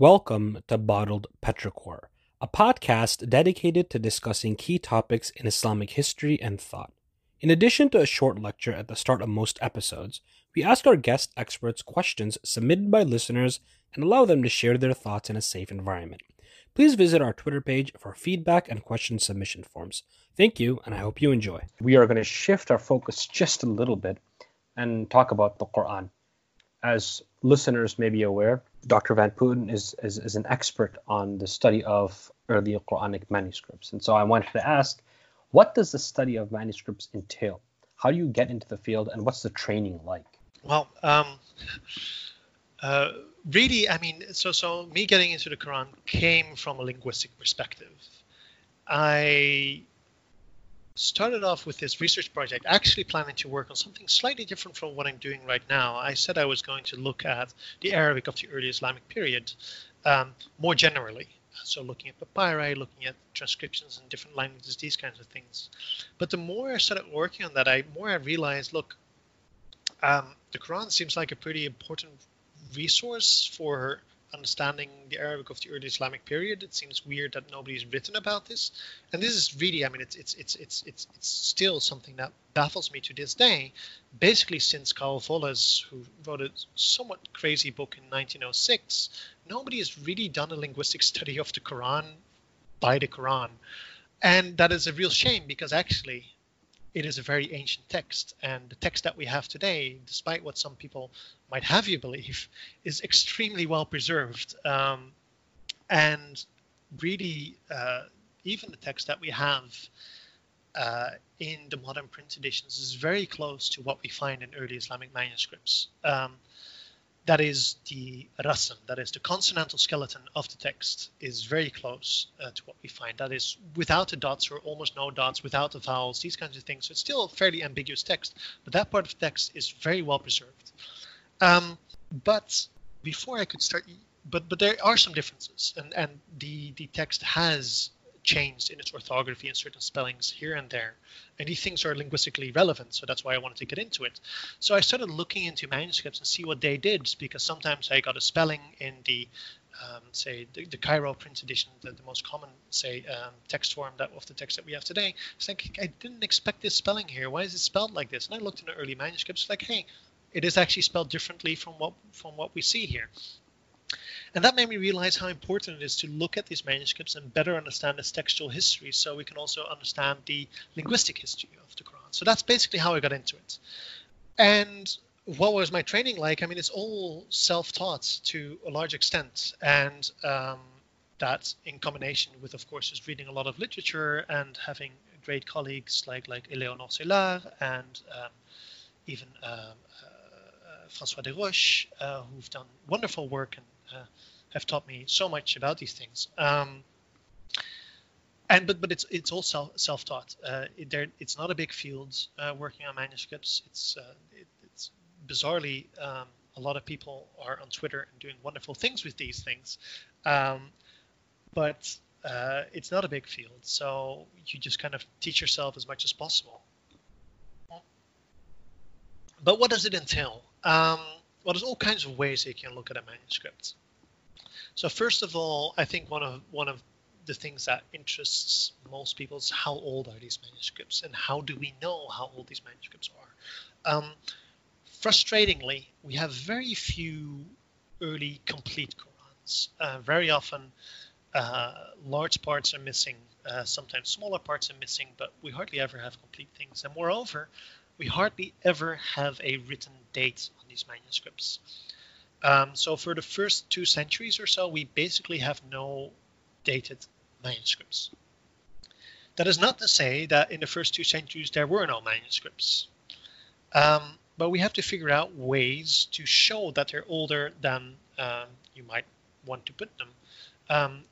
Welcome to Bottled Petrichor, a podcast dedicated to discussing key topics in Islamic history and thought. In addition to a short lecture at the start of most episodes, we ask our guest experts questions submitted by listeners and allow them to share their thoughts in a safe environment. Please visit our Twitter page for feedback and question submission forms. Thank you, and I hope you enjoy. We are going to shift our focus just a little bit and talk about the Quran. As listeners may be aware, Dr. Van Putten is, is, is an expert on the study of early Quranic manuscripts. And so I wanted to ask, what does the study of manuscripts entail? How do you get into the field, and what's the training like? Well, um, uh, really, I mean, so so me getting into the Quran came from a linguistic perspective. I started off with this research project actually planning to work on something slightly different from what I'm doing right now. I said I was going to look at the Arabic of the early Islamic period um, more generally. So looking at papyri, looking at transcriptions in different languages, these kinds of things. But the more I started working on that, I more I realized, look, um, the Quran seems like a pretty important resource for understanding the Arabic of the early Islamic period. It seems weird that nobody's written about this, and this is really, I mean, it's it's it's it's it's, it's still something that baffles me to this day. Basically, since Karl Vollers, who wrote a somewhat crazy book in 1906, nobody has really done a linguistic study of the Quran by the Quran, and that is a real shame because actually it is a very ancient text, and the text that we have today, despite what some people might have you believe, is extremely well preserved. Um, and really, uh, even the text that we have uh, in the modern print editions is very close to what we find in early Islamic manuscripts. Um, that is the rasm, that is the consonantal skeleton of the text, is very close uh, to what we find. That is without the dots or almost no dots, without the vowels, these kinds of things. So it's still a fairly ambiguous text, but that part of the text is very well preserved. Um, but before I could start, but but there are some differences, and and the the text has changed in its orthography and certain spellings here and there. And these things are linguistically relevant, so that's why I wanted to get into it. So I started looking into manuscripts and see what they did, because sometimes I got a spelling in the, um, say, the, the, Cairo print edition, the, the most common, say, um, text form that of the text that we have today. It's like I didn't expect this spelling here. Why is it spelled like this? And I looked in the early manuscripts, like, hey, it is actually spelled differently from what from what we see here. And that made me realize how important it is to look at these manuscripts and better understand its textual history so we can also understand the linguistic history of the Quran. So that's basically how I got into it. And what was my training like? I mean, it's all self taught to a large extent. And um, that in combination with, of course, just reading a lot of literature and having great colleagues like like Eleonore Cellard and um, even um, uh, François Desroches, uh, who've done wonderful work and uh, have taught me so much about these things. Um, and but but it's it's all self self taught. Uh, it, it's not a big field uh, working on manuscripts. It's uh, it, it's bizarrely um, a lot of people are on Twitter and doing wonderful things with these things, um, but uh, it's not a big field. So you just kind of teach yourself as much as possible. But what does it entail? Um, well, there's all kinds of ways you can look at a manuscript. So first of all, I think one of one of the things that interests most people is how old are these manuscripts and how do we know how old these manuscripts are. Um, frustratingly, we have very few early complete Qurans. Uh, very often, uh, large parts are missing. Uh, sometimes smaller parts are missing, but we hardly ever have complete things. And moreover, we hardly ever have a written date on these manuscripts. Um, so for the first two centuries or so, we basically have no dated manuscripts. That is not to say that in the first two centuries there were no manuscripts. Um, but we have to figure out ways to show that they're older than um, you might want to put them. Um,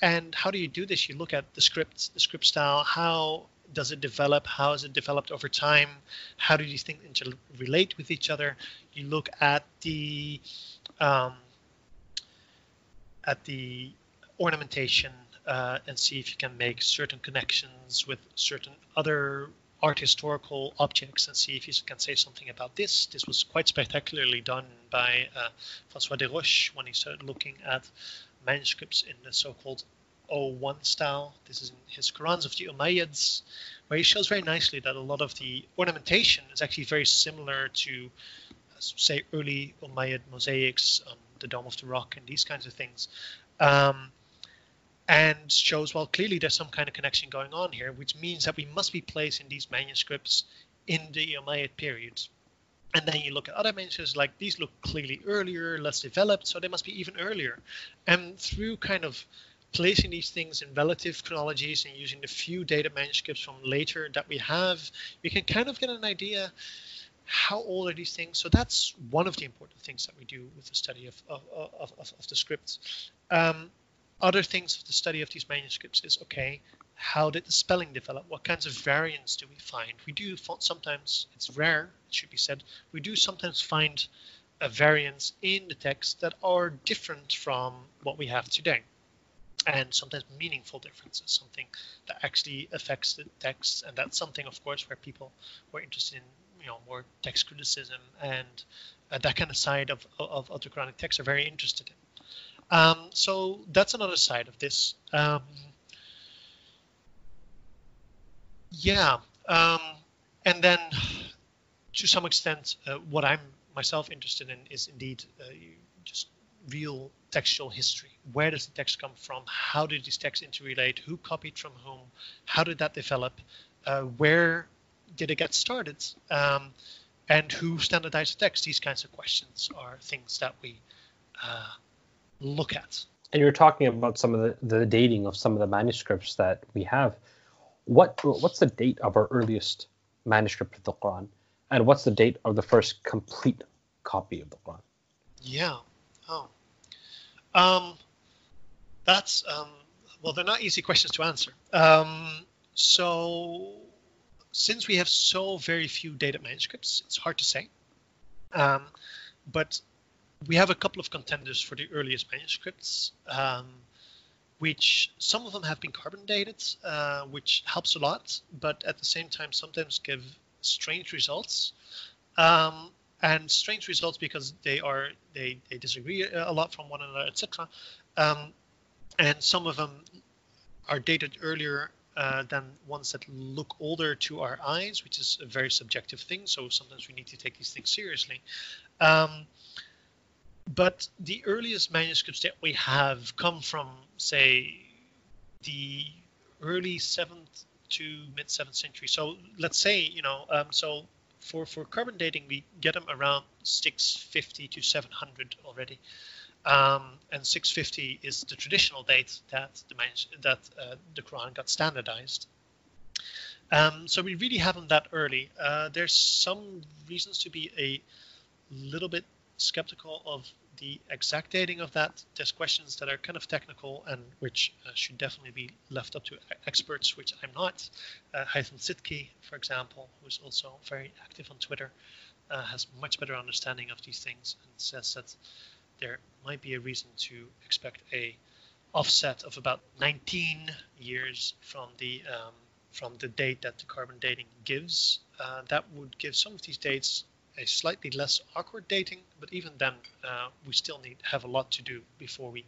and how do you do this? You look at the script, the script style, how does it develop? How has it developed over time? How do these things interrelate with each other? You look at the um, at the ornamentation uh, and see if you can make certain connections with certain other art historical objects and see if you can say something about this. This was quite spectacularly done by uh, Francois Desroches when he started looking at manuscripts in the so-called O1 style. This is in his Qurans of the Umayyads, where he shows very nicely that a lot of the ornamentation is actually very similar to, say, early Umayyad mosaics on the Dome of the Rock and these kinds of things. Um, and shows, well, clearly there's some kind of connection going on here, which means that we must be placing these manuscripts in the Umayyad period. And then you look at other manuscripts, like these look clearly earlier, less developed, so they must be even earlier. And through kind of placing these things in relative chronologies and using the few dated manuscripts from later that we have, we can kind of get an idea how old are these things. So that's one of the important things that we do with the study of, of, of, of, the scripts. Um, other things of the study of these manuscripts is okay how did the spelling develop what kinds of variants do we find we do sometimes it's rare it should be said we do sometimes find a variants in the text that are different from what we have today and sometimes meaningful differences something that actually affects the text and that's something of course where people who are interested in you know more text criticism and uh, that kind of side of, of, of the Quranic text are very interested in um, so that's another side of this. Um, yeah, um, and then to some extent, uh, what I'm myself interested in is indeed uh, just real textual history. Where does the text come from? How did these texts interrelate? Who copied from whom? How did that develop? Uh, where did it get started? Um, and who standardized the text? These kinds of questions are things that we uh, look at. And you're talking about some of the, the dating of some of the manuscripts that we have. What what's the date of our earliest manuscript of the Quran, and what's the date of the first complete copy of the Quran? Yeah. Oh. Um, that's um, well, they're not easy questions to answer. Um, so, since we have so very few dated manuscripts, it's hard to say. Um, but we have a couple of contenders for the earliest manuscripts, um, which some of them have been carbon dated, uh, which helps a lot, but at the same time sometimes give strange results. Um, and strange results because they are they, they disagree a lot from one another, etc. Um, and some of them are dated earlier uh, than ones that look older to our eyes, which is a very subjective thing. So sometimes we need to take these things seriously. Um, but the earliest manuscripts that we have come from, say, the early seventh to mid seventh century. So let's say, you know, um, so for for carbon dating, we get them around 650 to 700 already. Um, and 650 is the traditional date that the that uh, the Quran got standardized. Um, so we really have them that early. Uh, there's some reasons to be a little bit skeptical of the exact dating of that. There's questions that are kind of technical and which uh, should definitely be left up to experts, which I'm not. Uh, Hythem Sidky, for example, who is also very active on Twitter, uh, has much better understanding of these things and says that there might be a reason to expect a offset of about 19 years from the um, from the date that the carbon dating gives. Uh, that would give some of these dates a slightly less awkward dating, but even then, uh, we still need have a lot to do before we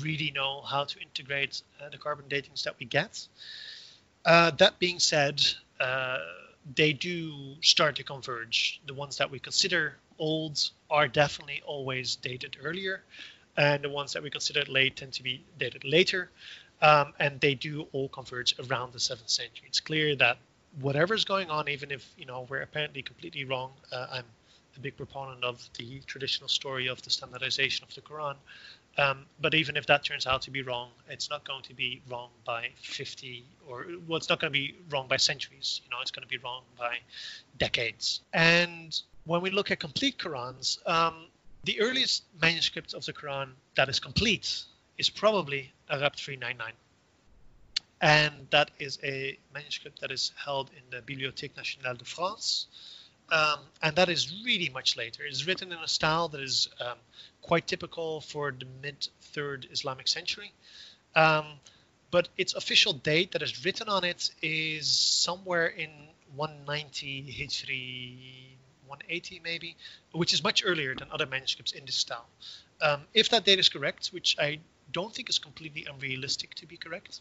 really know how to integrate uh, the carbon datings that we get. Uh, that being said, uh, they do start to converge. The ones that we consider old are definitely always dated earlier, and the ones that we consider late tend to be dated later. Um, and they do all converge around the seventh century. It's clear that whatever's going on, even if you know we're apparently completely wrong, uh, I'm a big proponent of the traditional story of the standardization of the Quran. Um, but even if that turns out to be wrong, it's not going to be wrong by 50 or well, it's not going to be wrong by centuries. You know, it's going to be wrong by decades. And when we look at complete Qurans, um, the earliest manuscript of the Quran that is complete is probably Arab 399 and that is a manuscript that is held in the Bibliothèque Nationale de France. Um, and that is really much later. It's written in a style that is um, quite typical for the mid third Islamic century. Um, but its official date that is written on it is somewhere in 190 Hijri, 180 maybe, which is much earlier than other manuscripts in this style. Um, if that date is correct, which I don't think is completely unrealistic to be correct,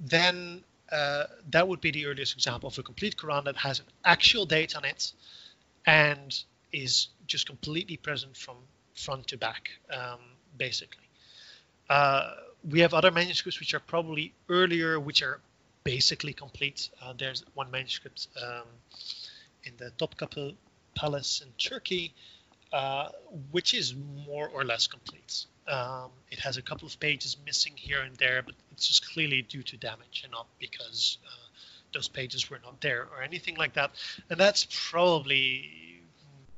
then uh, that would be the earliest example of a complete Quran that has an actual date on it and is just completely present from front to back, um, basically. Uh, we have other manuscripts which are probably earlier, which are basically complete. Uh, there's one manuscript um, in the Topkapi Palace in Turkey, uh, which is more or less complete. Um, it has a couple of pages missing here and there, but it's just clearly due to damage and not because uh, those pages were not there or anything like that. And that's probably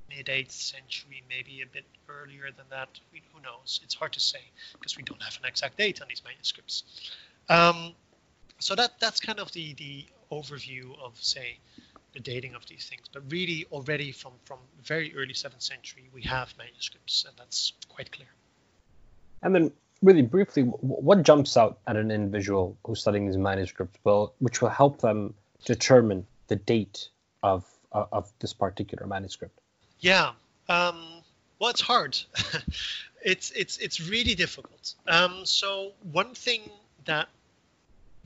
mid 8th century, maybe a bit earlier than that. We, who knows? It's hard to say because we don't have an exact date on these manuscripts. Um, so that that's kind of the the overview of say the dating of these things. But really, already from from very early 7th century, we have manuscripts, and that's quite clear. And then, really briefly, what jumps out at an individual who's studying these manuscripts, Well, which will help them determine the date of uh, of this particular manuscript? Yeah. Um, well, it's hard. it's it's it's really difficult. Um, so one thing that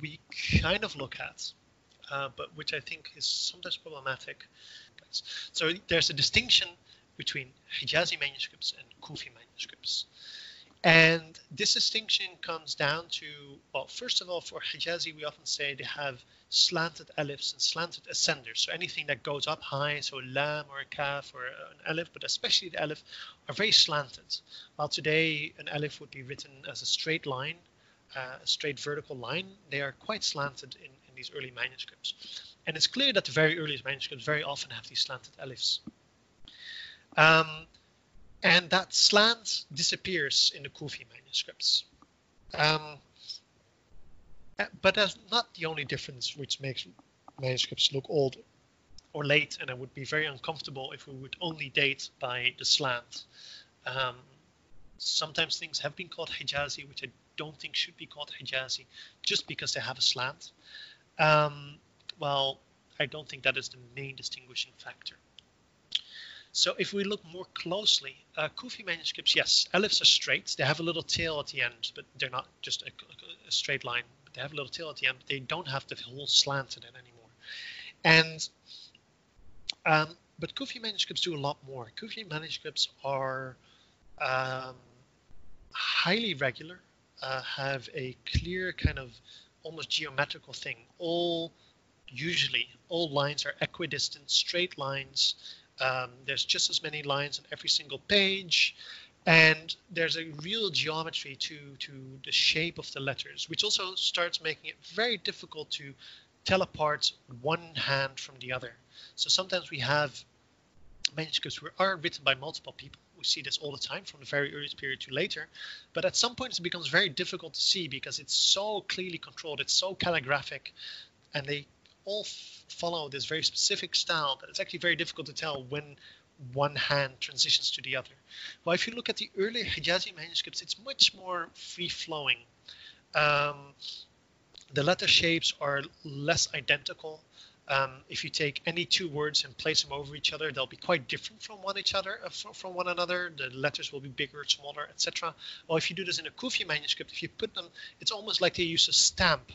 we kind of look at, uh, but which I think is sometimes problematic. So there's a distinction between Hijazi manuscripts and Kufi manuscripts. And this distinction comes down to, well, first of all, for Hijazi, we often say they have slanted alifs and slanted ascenders. So anything that goes up high, so a lam or a kaf or an alif, but especially the alif, are very slanted. While today an alif would be written as a straight line, uh, a straight vertical line, they are quite slanted in these early manuscripts. And it's clear that the very earliest manuscripts very often have these slanted alifs. Um, and that slant disappears in the Kufi manuscripts. Um, uh, but that's not the only difference which makes manuscripts look old or late, and it would be very uncomfortable if we would only date by the slant. Um, sometimes things have been called Hijazi, which I don't think should be called Hijazi, just because they have a slant. Um, well, I don't think that is the main distinguishing factor. So if we look more closely, uh, Kufi manuscripts, yes, alifs are straight. They have a little tail at the end, but they're not just a, a straight line. But they have a little tail at the end, they don't have the whole slant in it anymore. And um, but Kufi manuscripts do a lot more. Kufi manuscripts are um, highly regular, uh, have a clear kind of almost geometrical thing. All usually all lines are equidistant, straight lines um, there's just as many lines on every single page, and there's a real geometry to to the shape of the letters, which also starts making it very difficult to tell apart one hand from the other. So sometimes we have manuscripts which are written by multiple people. We see this all the time from the very earliest period to later. But at some point, it becomes very difficult to see because it's so clearly controlled, it's so calligraphic, and they all follow this very specific style that it's actually very difficult to tell when one hand transitions to the other. Well, if you look at the early Hijazi manuscripts, it's much more free flowing. Um, the letter shapes are less identical. Um, if you take any two words and place them over each other, they'll be quite different from one each other, uh, from, one another. The letters will be bigger, smaller, etc. Or if you do this in a Kufi manuscript, if you put them, it's almost like they use a stamp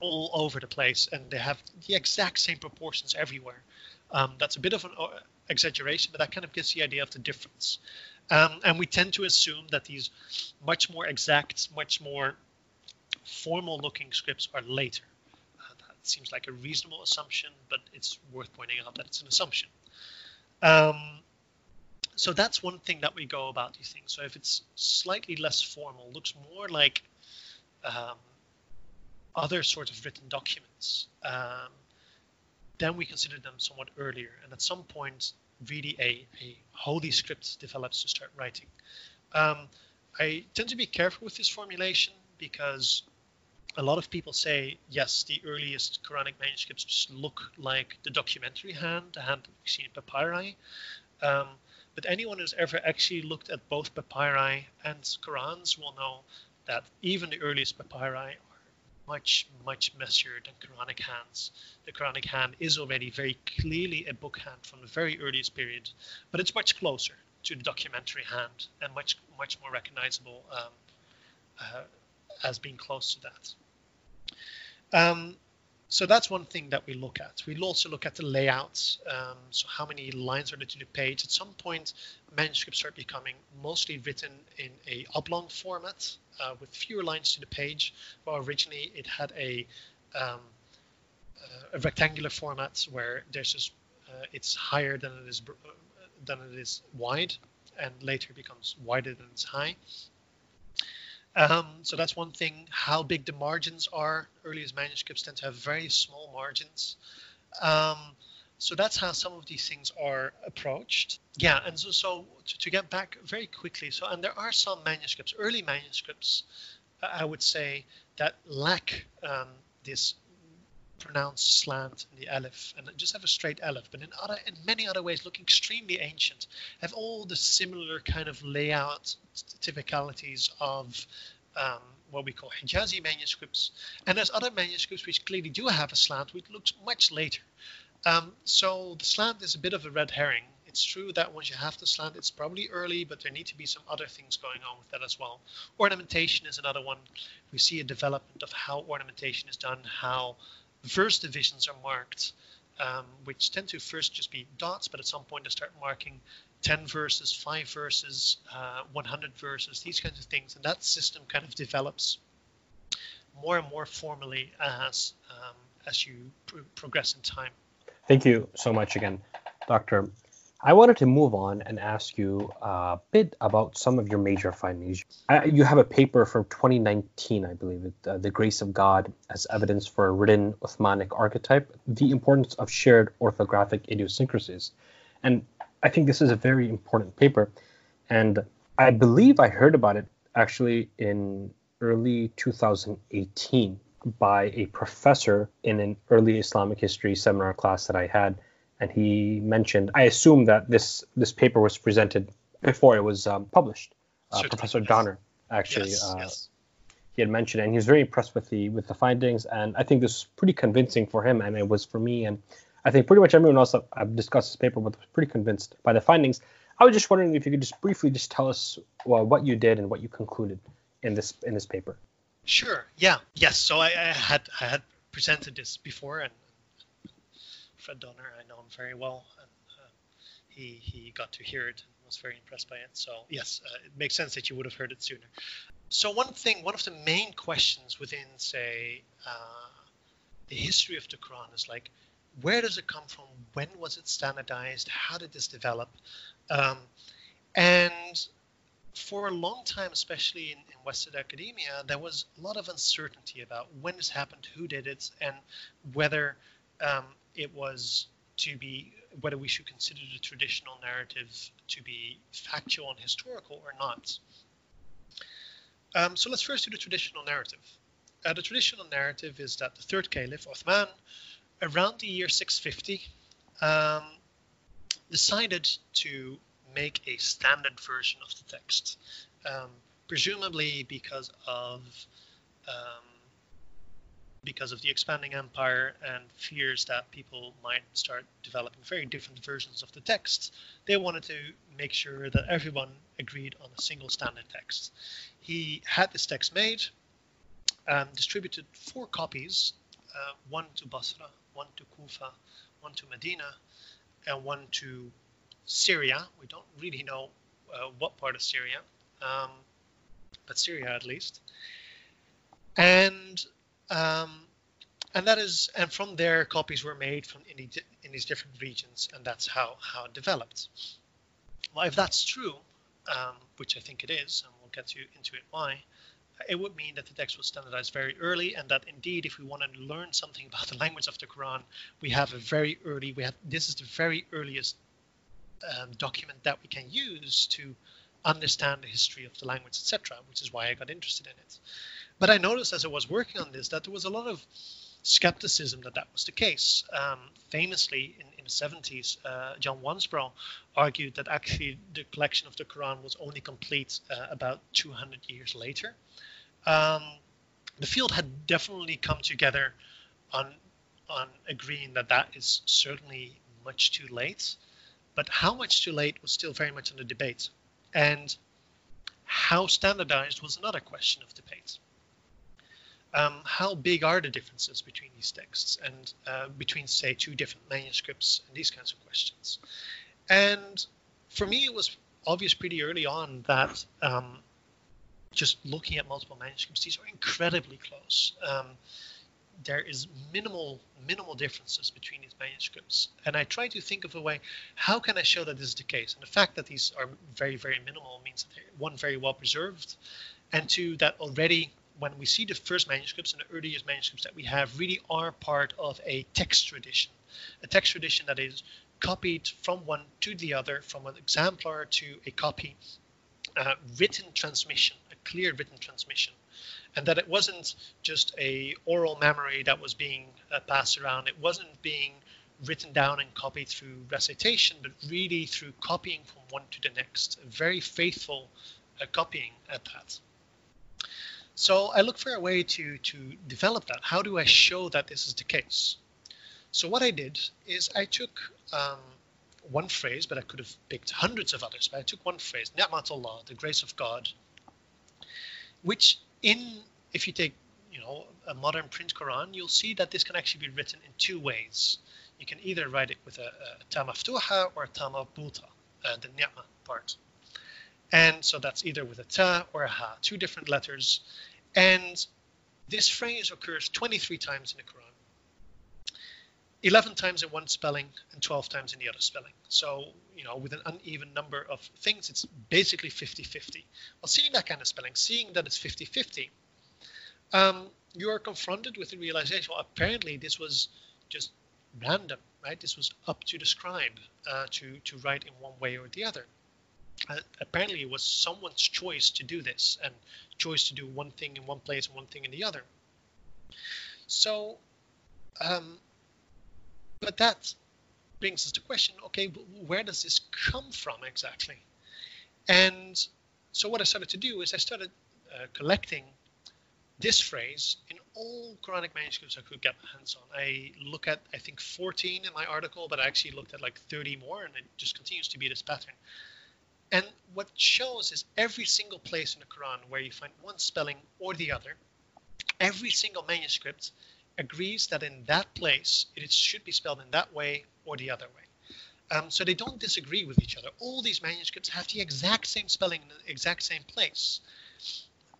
all over the place, and they have the exact same proportions everywhere. Um, that's a bit of an uh, exaggeration, but that kind of gives the idea of the difference. Um, and we tend to assume that these much more exact, much more formal looking scripts are later. Seems like a reasonable assumption, but it's worth pointing out that it's an assumption. Um, so that's one thing that we go about these things. So if it's slightly less formal, looks more like um, other sort of written documents, um, then we consider them somewhat earlier. And at some point, really a, a holy script develops to start writing. Um, I tend to be careful with this formulation because a lot of people say, yes, the earliest Quranic manuscripts look like the documentary hand, the hand that we see in papyri. Um, but anyone who's ever actually looked at both papyri and Qurans will know that even the earliest papyri are much, much messier than Quranic hands. The Quranic hand is already very clearly a book hand from the very earliest period, but it's much closer to the documentary hand and much, much more recognizable um, uh, as being close to that. Um, so that's one thing that we look at. We'll also look at the layouts. Um, so how many lines are there to the page? At some point, manuscripts start becoming mostly written in a oblong format uh, with fewer lines to the page. Well, originally it had a um, uh, a rectangular format where there's just uh, it's higher than it is uh, than it is wide, and later becomes wider than it's high. Um, so that's one thing. How big the margins are. Earliest manuscripts tend to have very small margins. Um, so that's how some of these things are approached. Yeah, and so, so to, to, get back very quickly, so and there are some manuscripts, early manuscripts, uh, I would say, that lack um, this pronounced slant in the aleph and just have a straight aleph, but in other in many other ways look extremely ancient, have all the similar kind of layout typicalities of um, what we call Hijazi manuscripts, and there's other manuscripts which clearly do have a slant, which looks much later. Um, so the slant is a bit of a red herring. It's true that once you have the slant, it's probably early, but there need to be some other things going on with that as well. Ornamentation is another one. We see a development of how ornamentation is done, how verse divisions are marked, um, which tend to first just be dots, but at some point they start marking 10 verses, 5 verses, uh, 100 verses, these kinds of things. And that system kind of develops more and more formally as, um, as you pr- progress in time. Thank you so much again, Dr. I wanted to move on and ask you a bit about some of your major findings. you have a paper from 2019, I believe, uh, The Grace of God as Evidence for a Written Uthmanic Archetype, the importance of shared orthographic idiosyncrasies. And I think this is a very important paper. And I believe I heard about it actually in early 2018 by a professor in an early Islamic history seminar class that I had and he mentioned. I assume that this this paper was presented before it was um, published. Uh, Professor. Donner actually. Yes, uh, yes. He had mentioned, it, and he was very impressed with the with the findings, and I think this was pretty convincing for him, and it was for me, and I think pretty much everyone else that I've discussed this paper with was pretty convinced by the findings. I was just wondering if you could just briefly just tell us well, what you did and what you concluded in this in this paper. Sure. Yeah. Yes. So I, I had I had presented this before, and Fred Donner. I know him very well, and uh, he he got to hear it and was very impressed by it. So yes, uh, it makes sense that you would have heard it sooner. So one thing, one of the main questions within, say, uh, the history of the Quran is like, where does it come from? When was it standardized? How did this develop? Um, and for a long time, especially in, in, Western academia, there was a lot of uncertainty about when this happened, who did it, and whether um, it was to be whether we should consider the traditional narrative to be factual and historical or not. Um, so let's first do the traditional narrative. Uh, the traditional narrative is that the third caliph, Uthman, around the year 650, um, decided to make a standard version of the text, um, presumably because of um, because of the expanding empire and fears that people might start developing very different versions of the text, they wanted to make sure that everyone agreed on a single standard text. He had this text made, and distributed four copies uh, one to Basra, one to Kufa, one to Medina, and one to Syria. We don't really know uh, what part of Syria, um, but Syria at least. And um, and that is, and from there, copies were made from in, the, in these different regions, and that's how how it developed. Well, if that's true, um, which I think it is, and we'll get to, into it why, it would mean that the text was standardized very early, and that indeed, if we want to learn something about the language of the Quran, we have a very early. We have this is the very earliest um, document that we can use to understand the history of the language, etc., which is why I got interested in it. But I noticed as I was working on this that there was a lot of skepticism that that was the case. Um, famously, in, in, the 70s, uh, John Wansbrough argued that actually the collection of the Quran was only complete uh, about 200 years later. Um, the field had definitely come together on on agreeing that that is certainly much too late, but how much too late was still very much under debate, and how standardized was another question of debate. Um, how big are the differences between these texts and uh, between, say, two different manuscripts and these kinds of questions? And for me, it was obvious pretty early on that um, just looking at multiple manuscripts, these are incredibly close. Um, there is minimal minimal differences between these manuscripts and i try to think of a way how can i show that this is the case and the fact that these are very very minimal means that they're one very well preserved and two that already when we see the first manuscripts and the earliest manuscripts that we have really are part of a text tradition a text tradition that is copied from one to the other from an exemplar to a copy written transmission a clear written transmission and that it wasn't just a oral memory that was being uh, passed around. It wasn't being written down and copied through recitation, but really through copying from one to the next. A very faithful uh, copying at that. So I look for a way to to develop that. How do I show that this is the case? So what I did is I took um, one phrase, but I could have picked hundreds of others. But I took one phrase, Ni'matullah, the grace of God, which in if you take you know a modern print Quran, you'll see that this can actually be written in two ways. You can either write it with a, a or a ta uh, the ni'ma part. And so that's either with a ta or a ha, two different letters. And this phrase occurs 23 times in the Quran. 11 times in one spelling and 12 times in the other spelling. So, you know, with an uneven number of things, it's basically 50-50. Well, seeing that kind of spelling, seeing that it's 50-50, um, you are confronted with the realization, well, apparently this was just random, right? This was up to the scribe uh, to, to write in one way or the other. Uh, apparently it was someone's choice to do this and choice to do one thing in one place and one thing in the other. So, um, but that brings us to question okay where does this come from exactly? And so what i started to do is i started uh, collecting this phrase in all quranic manuscripts i could get my hands on. I look at i think 14 in my article but i actually looked at like 30 more and it just continues to be this pattern and what shows is every single place in the quran where you find one spelling or the other every single manuscript agrees that in that place it should be spelled in that way or the other way. Um, so they don't disagree with each other. All these manuscripts have the exact same spelling in the exact same place.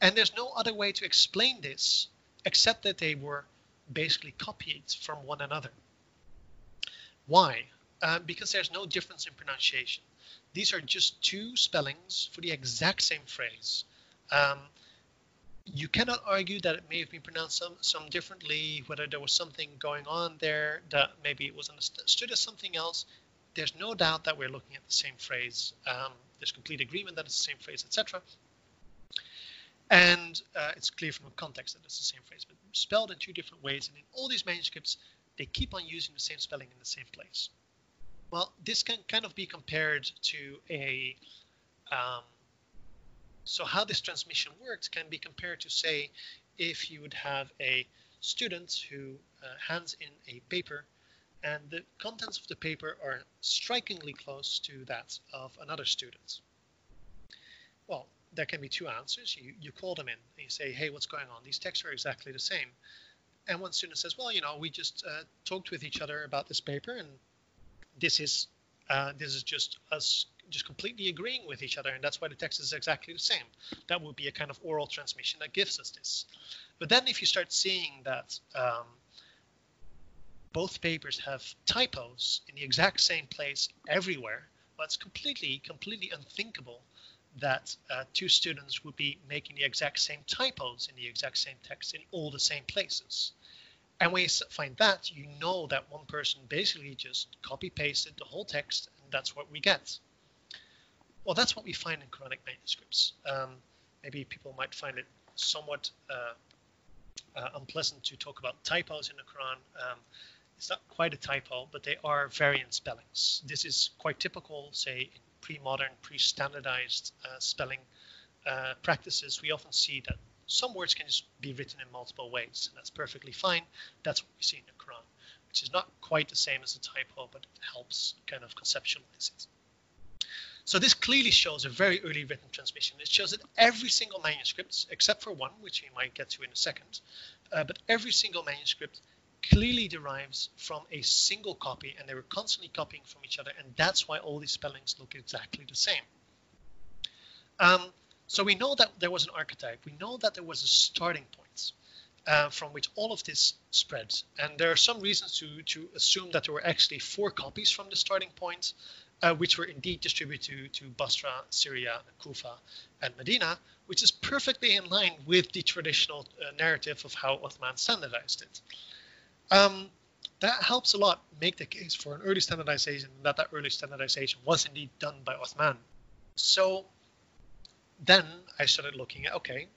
And there's no other way to explain this except that they were basically copied from one another. Why? Uh, because there's no difference in pronunciation. These are just two spellings for the exact same phrase. Um, you cannot argue that it may have been pronounced some, some differently, whether there was something going on there that maybe it was understood as something else. There's no doubt that we're looking at the same phrase. Um, there's complete agreement that it's the same phrase, etc. And uh, it's clear from the context that it's the same phrase, but spelled in two different ways. And in all these manuscripts, they keep on using the same spelling in the same place. Well, this can kind of be compared to a um, so how this transmission works can be compared to, say, if you would have a student who uh, hands in a paper and the contents of the paper are strikingly close to that of another student. Well, there can be two answers. You, you call them in and you say, hey, what's going on? These texts are exactly the same. And one student says, well, you know, we just uh, talked with each other about this paper and this is uh, this is just us just completely agreeing with each other, and that's why the text is exactly the same. That would be a kind of oral transmission that gives us this. But then if you start seeing that um, both papers have typos in the exact same place everywhere, well, it's completely, completely unthinkable that uh, two students would be making the exact same typos in the exact same text in all the same places. And when you find that, you know that one person basically just copy pasted the whole text, and that's what we get. Well, that's what we find in Quranic manuscripts. Um, maybe people might find it somewhat uh, uh, unpleasant to talk about typos in the Quran. Um, it's not quite a typo, but they are variant spellings. This is quite typical, say, in pre-modern, pre-standardized uh, spelling uh, practices. We often see that some words can just be written in multiple ways, and that's perfectly fine. That's what we see in the Quran, which is not quite the same as a typo, but it helps kind of conceptualize it. So this clearly shows a very early written transmission. It shows that every single manuscript, except for one, which we might get to in a second, uh, but every single manuscript clearly derives from a single copy, and they were constantly copying from each other, and that's why all these spellings look exactly the same. Um, so we know that there was an archetype. We know that there was a starting point uh, from which all of this spread. And there are some reasons to, to assume that there were actually four copies from the starting point, uh, which were indeed distributed to, to Basra, Syria, Kufa, and Medina, which is perfectly in line with the traditional uh, narrative of how Uthman standardized it. Um, that helps a lot make the case for an early standardization that that early standardization was indeed done by Uthman. So then I started looking at okay,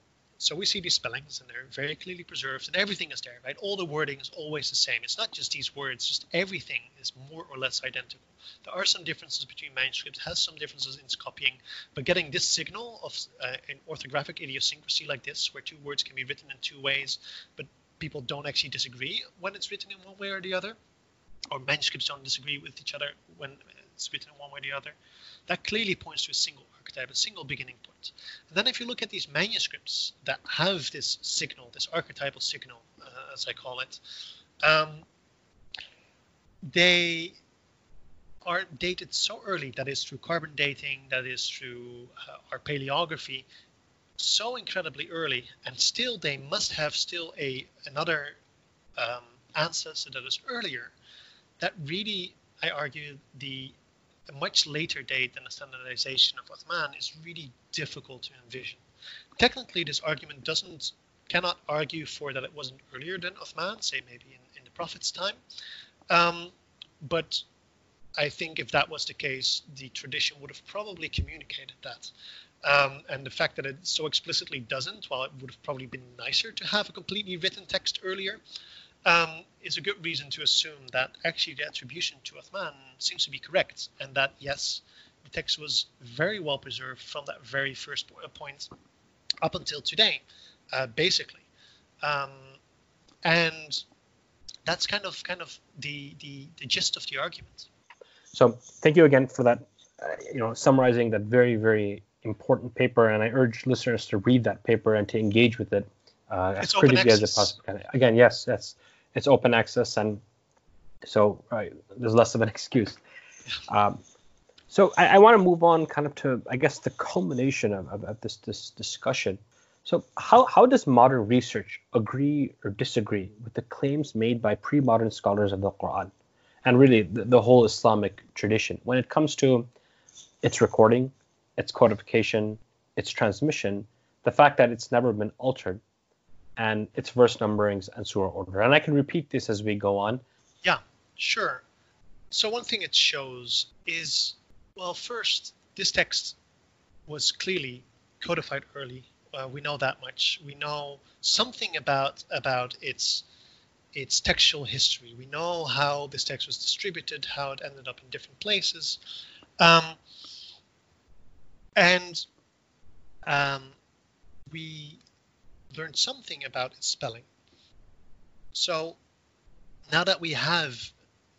so we see these spellings and they're very clearly preserved and everything is there, right? All the wording is always the same. It's not just these words, just everything is more or less identical. There are some differences between manuscripts, has some differences in copying, but getting this signal of uh, an orthographic idiosyncrasy like this, where two words can be written in two ways, but people don't actually disagree when it's written in one way or the other, or manuscripts don't disagree with each other when it's written in one way or the other, that clearly points to a single archetype, a single beginning point. And then if you look at these manuscripts that have this signal, this archetypal signal, uh, as I call it, um, they are dated so early, that is through carbon dating, that is through uh, our paleography, so incredibly early, and still they must have still a another um, ancestor that is earlier. That really, I argue, the a much later date than the standardization of Uthman is really difficult to envision. Technically, this argument doesn't cannot argue for that it wasn't earlier than Uthman, say maybe in, in the Prophet's time. Um, but I think if that was the case, the tradition would have probably communicated that. Um, and the fact that it so explicitly doesn't, while it would have probably been nicer to have a completely written text earlier, um, is a good reason to assume that actually the attribution to Uthman seems to be correct, and that yes, the text was very well preserved from that very first point up until today, uh, basically. Um, and that's kind of kind of the, the the gist of the argument. So thank you again for that. Uh, you know, summarizing that very very important paper, and I urge listeners to read that paper and to engage with it uh, as critically as it possibly can. Again, yes, that's it's open access, and so there's less of an excuse. Um, so I, I want to move on, kind of to I guess the culmination of, of, of this this discussion. So how how does modern research agree or disagree with the claims made by pre-modern scholars of the Quran, and really the, the whole Islamic tradition when it comes to its recording, its codification, its transmission, the fact that it's never been altered, and its verse numberings and surah order. And I can repeat this as we go on. Yeah, sure. So one thing it shows is, well, first, this text was clearly codified early. Uh, we know that much. We know something about about its its textual history. We know how this text was distributed, how it ended up in different places, um, and um, we learned something about its spelling. So now that we have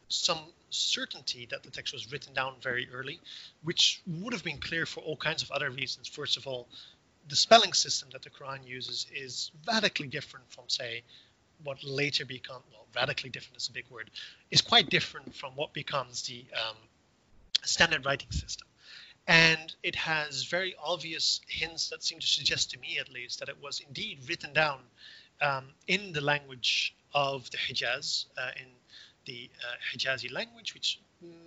some certainty that the text was written down very early, which would have been clear for all kinds of other reasons. First of all, the spelling system that the Quran uses is radically different from, say, what later become well, radically different is a big word, is quite different from what becomes the um, standard writing system. And it has very obvious hints that seem to suggest to me, at least, that it was indeed written down um, in the language of the Hijaz, uh, in the uh, Hijazi language, which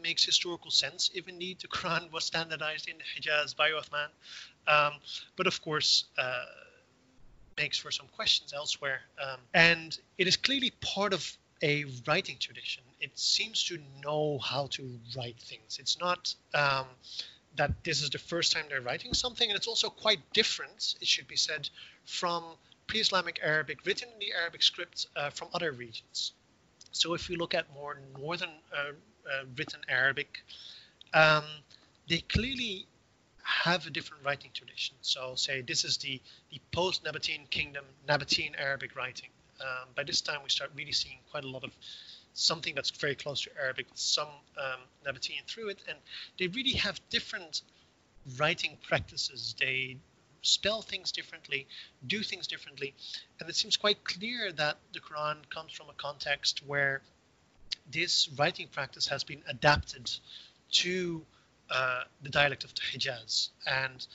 makes historical sense if indeed the Quran was standardized in Hijaz by Uthman. Um, but of course, uh, makes for some questions elsewhere. Um, and it is clearly part of a writing tradition. It seems to know how to write things. It's not um, that this is the first time they're writing something, and it's also quite different, it should be said, from pre Islamic Arabic written in the Arabic script uh, from other regions. So if we look at more northern uh, uh, written Arabic, um, they clearly have a different writing tradition. So, say this is the, the post Nabatean kingdom, Nabatean Arabic writing. Um, by this time, we start really seeing quite a lot of something that's very close to Arabic with some um, through it, and they really have different writing practices. They spell things differently, do things differently, and it seems quite clear that the Quran comes from a context where this writing practice has been adapted to uh, the dialect of the Hijaz and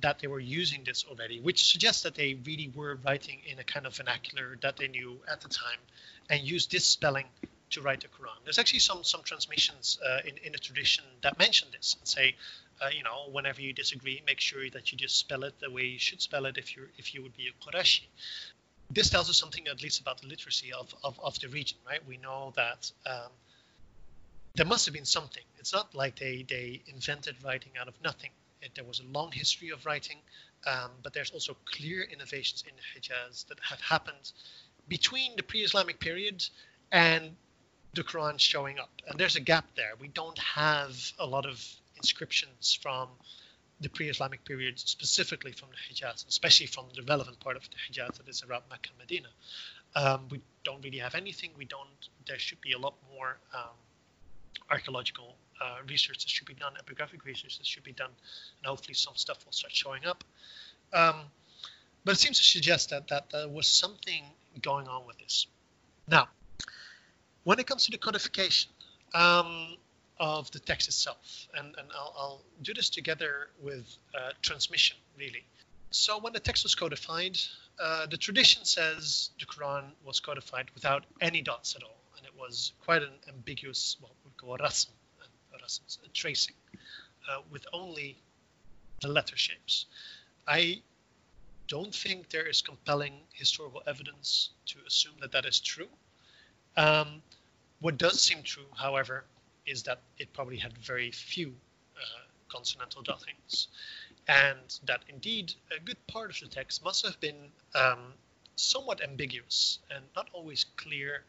that they were using this already, which suggests that they really were writing in a kind of vernacular that they knew at the time and used this spelling to write the Quran. There's actually some some transmissions uh, in in the tradition that mention this and say, uh, you know, whenever you disagree, make sure that you just spell it the way you should spell it if you if you would be a Qurashi. This tells us something at least about the literacy of of, of the region, right? We know that. Um, there must have been something. It's not like they, they invented writing out of nothing. It, there was a long history of writing, um, but there's also clear innovations in the Hijaz that have happened between the pre-Islamic period and the Quran showing up. And there's a gap there. We don't have a lot of inscriptions from the pre-Islamic period, specifically from the Hijaz, especially from the relevant part of the Hijaz that is around Mecca and Medina. Um, we don't really have anything. We don't. There should be a lot more um, archaeological uh, research that should be done, epigraphic research that should be done, and hopefully some stuff will start showing up. Um, but it seems to suggest that that there was something going on with this. Now, when it comes to the codification um, of the text itself, and, and I'll, I'll do this together with uh, transmission, really. So when the text was codified, uh, the tradition says the Quran was codified without any dots at all, and it was quite an ambiguous, well, we call it rasm, rasms, a tracing, uh, with only the letter shapes. I don't think there is compelling historical evidence to assume that that is true. Um, what does seem true, however, is that it probably had very few uh, consonantal dottings, and that indeed a good part of the text must have been um, somewhat ambiguous and not always clear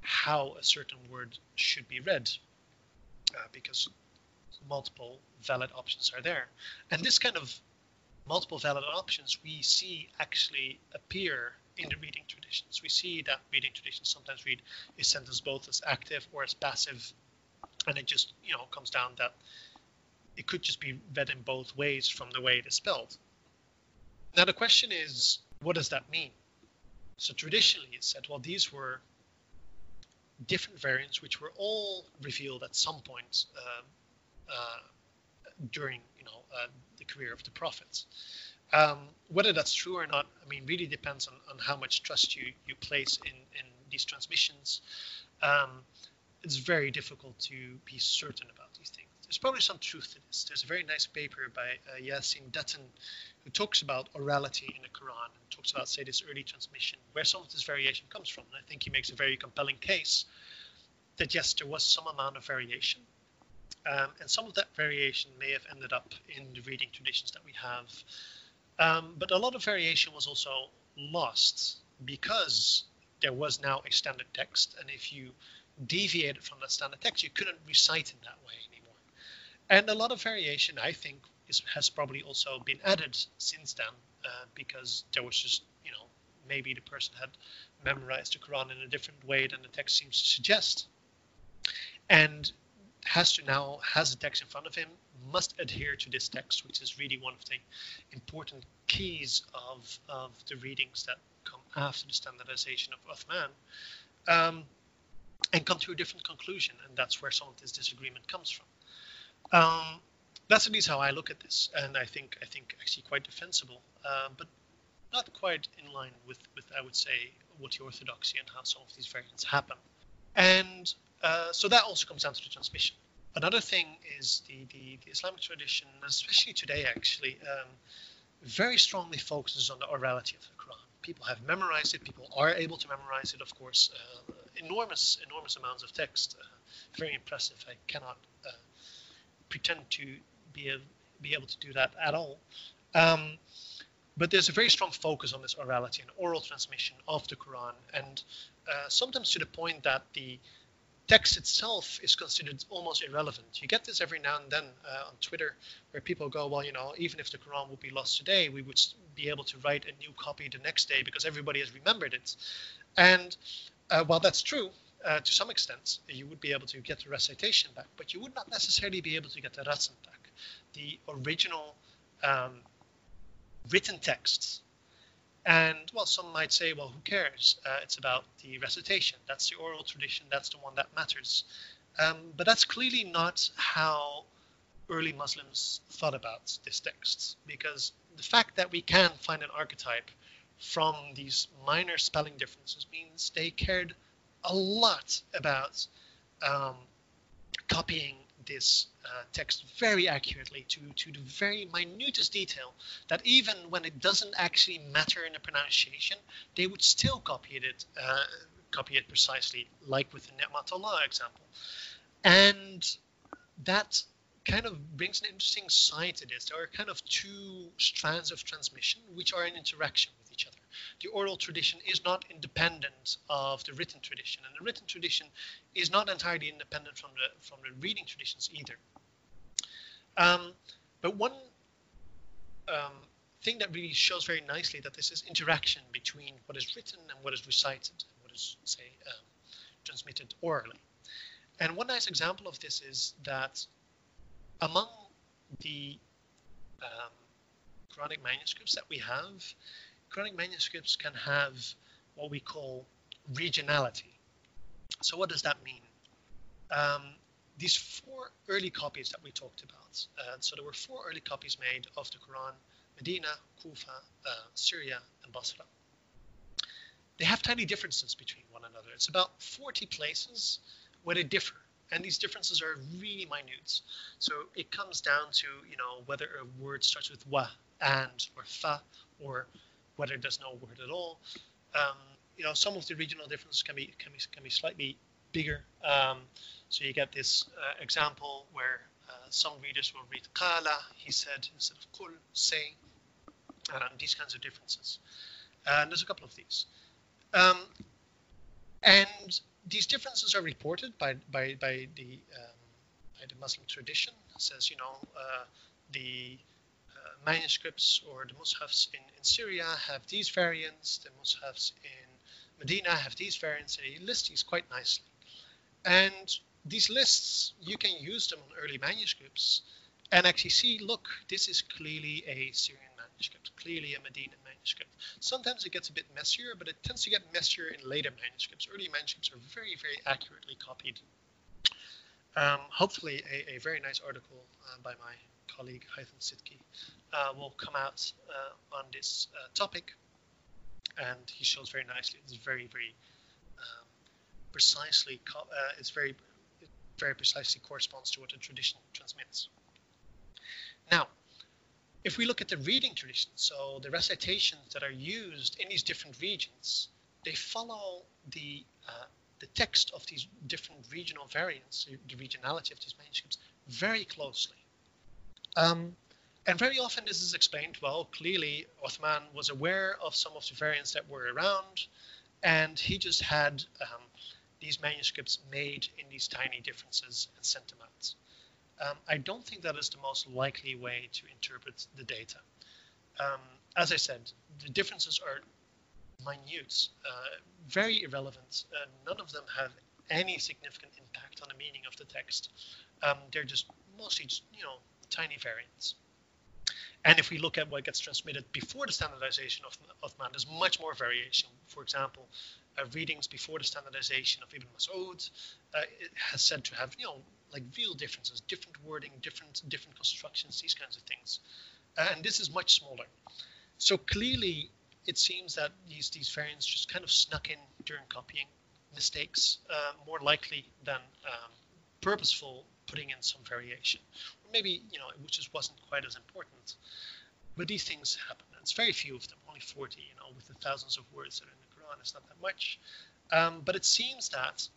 how a certain word should be read, uh, because multiple valid options are there. And this kind of multiple valid options we see actually appear in the reading traditions. We see that reading traditions sometimes read a sentence both as active or as passive, and it just you know comes down that it could just be read in both ways from the way it is spelled. Now the question is, what does that mean? So traditionally it said, well, these were different variants which were all revealed at some point uh, uh, during you know uh, the career of the prophets. Um, whether that's true or not, I mean, really depends on, on how much trust you, you place in, in these transmissions. Um, it's very difficult to be certain about these things. There's probably some truth to this. There's a very nice paper by uh, Yasin Dutton who talks about orality in the Quran and talks about, say, this early transmission, where some of this variation comes from. And I think he makes a very compelling case that yes, there was some amount of variation, um, and some of that variation may have ended up in the reading traditions that we have. Um, but a lot of variation was also lost because there was now a standard text, and if you deviated from that standard text, you couldn't recite in that way anymore. And a lot of variation, I think, is, has probably also been added since then uh, because there was just, you know, maybe the person had memorized the Quran in a different way than the text seems to suggest. And has to now has a text in front of him must adhere to this text, which is really one of the important keys of, of the readings that come after the standardization of Uthman, um, and come to a different conclusion. And that's where some of this disagreement comes from. Um, that's at least how I look at this, and I think I think actually quite defensible, uh, but not quite in line with with I would say what the orthodoxy and how some of these variants happen. And uh, so that also comes down to the transmission. Another thing is the, the, the Islamic tradition, especially today actually, um, very strongly focuses on the orality of the Quran. People have memorized it. People are able to memorize it, of course. Uh, enormous, enormous amounts of text. Uh, very impressive. I cannot uh, pretend to be, a, be able to do that at all. Um, but there's a very strong focus on this orality and oral transmission of the Quran, and uh, sometimes to the point that the text itself is considered almost irrelevant. You get this every now and then uh, on Twitter, where people go, "Well, you know, even if the Quran would be lost today, we would be able to write a new copy the next day because everybody has remembered it." And uh, while that's true, uh, to some extent, you would be able to get the recitation back, but you would not necessarily be able to get the rasm back, the original um, written texts. And well, some might say, well, who cares? Uh, it's about the recitation. That's the oral tradition. That's the one that matters. Um, but that's clearly not how early Muslims thought about this text, because the fact that we can find an archetype from these minor spelling differences means they cared a lot about um, copying this uh, text very accurately to, to the very minutest detail that even when it doesn't actually matter in the pronunciation, they would still copy it, uh, copy it precisely, like with the Ni'matullah example. And that kind of brings an interesting side to this. There are kind of two strands of transmission which are in interaction the oral tradition is not independent of the written tradition, and the written tradition is not entirely independent from the from the reading traditions either. Um, but one um, thing that really shows very nicely that this is interaction between what is written and what is recited, and what is say um, transmitted orally. And one nice example of this is that among the um, Quranic manuscripts that we have, Quranic manuscripts can have what we call regionality. So what does that mean? Um, these four early copies that we talked about. Uh, so there were four early copies made of the Quran: Medina, Kufa, uh, Syria, and Basra. They have tiny differences between one another. It's about 40 places where they differ, and these differences are really minute. So it comes down to you know whether a word starts with wa, and, or fa, or whether there's no word at all. Um, you know, some of the regional differences can be can be can be slightly bigger. Um, so you get this uh, example where uh, some readers will read "qala," he said instead of "kul," say. Um, these kinds of differences. And there's a couple of these. Um, and these differences are reported by by by the um, by the Muslim tradition. It says you know uh, the manuscripts or the mushafs in, in Syria have these variants, the mushafs in Medina have these variants, and he lists these quite nicely. And these lists, you can use them on early manuscripts and actually see, look, this is clearly a Syrian manuscript, clearly a Medina manuscript. Sometimes it gets a bit messier, but it tends to get messier in later manuscripts. Early manuscripts are very, very accurately copied. Um, hopefully, a, a, very nice article uh, by my colleague Hythem Sidky uh, will come out uh, on this uh, topic, and he shows very nicely. It's very, very um, precisely. Uh, it's very, very precisely corresponds to what the tradition transmits. Now, if we look at the reading tradition, so the recitations that are used in these different regions, they follow the uh, the text of these different regional variants, the regionality of these manuscripts, very closely. Um, and very often this is explained well. Clearly, Uthman was aware of some of the variants that were around, and he just had um, these manuscripts made in these tiny differences and sent them out. Um, I don't think that is the most likely way to interpret the data. Um, as I said, the differences are minute, uh, very irrelevant. Uh, none of them have any significant impact on the meaning of the text. Um, they're just mostly, just, you know, tiny variants. And if we look at what gets transmitted before the standardization of Uthman, there's much more variation. For example, uh, readings before the standardization of Ibn Mas'ud uh, has said to have, you know, like real differences, different wording, different different constructions, these kinds of things. Uh, and this is much smaller. So clearly, it seems that these these variants just kind of snuck in during copying mistakes, uh, more likely than um, purposeful putting in some variation. Or maybe, you know, it just wasn't quite as important. But these things happen. And it's very few of them, only 40, you know, with the thousands of words that are in the Quran. It's not that much. Um, but it seems that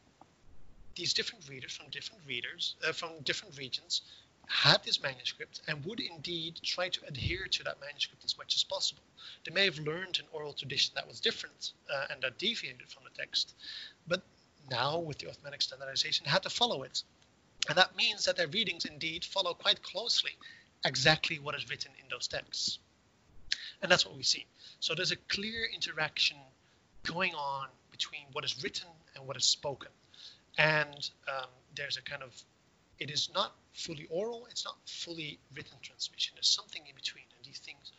these different readers from different readers, uh, from different regions, had this manuscript and would indeed try to adhere to that manuscript as much as possible. They may have learned an oral tradition that was different uh, and that deviated from the text, but now with the Uthmanic standardization had to follow it. And that means that their readings indeed follow quite closely exactly what is written in those texts. And that's what we see. So there's a clear interaction going on between what is written and what is spoken. And um, there's a kind of, it is not fully oral, it's not fully written transmission. There's something in between, and these things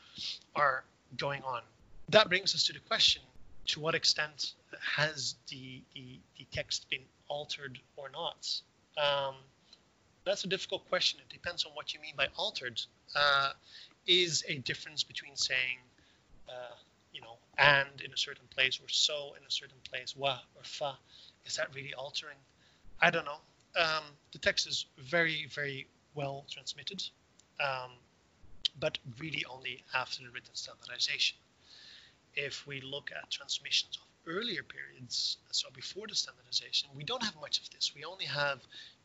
are going on. That brings us to the question to what extent has the, the, the text been altered or not? Um, that's a difficult question. It depends on what you mean by altered. Uh, is a difference between saying, uh, you know, and in a certain place or so in a certain place, wa or fa, is that really altering? I don't know. Um, the text is very, very well transmitted, um, but really only after the written standardization. If we look at transmissions of earlier periods, so before the standardization, we don't have much of this. We only have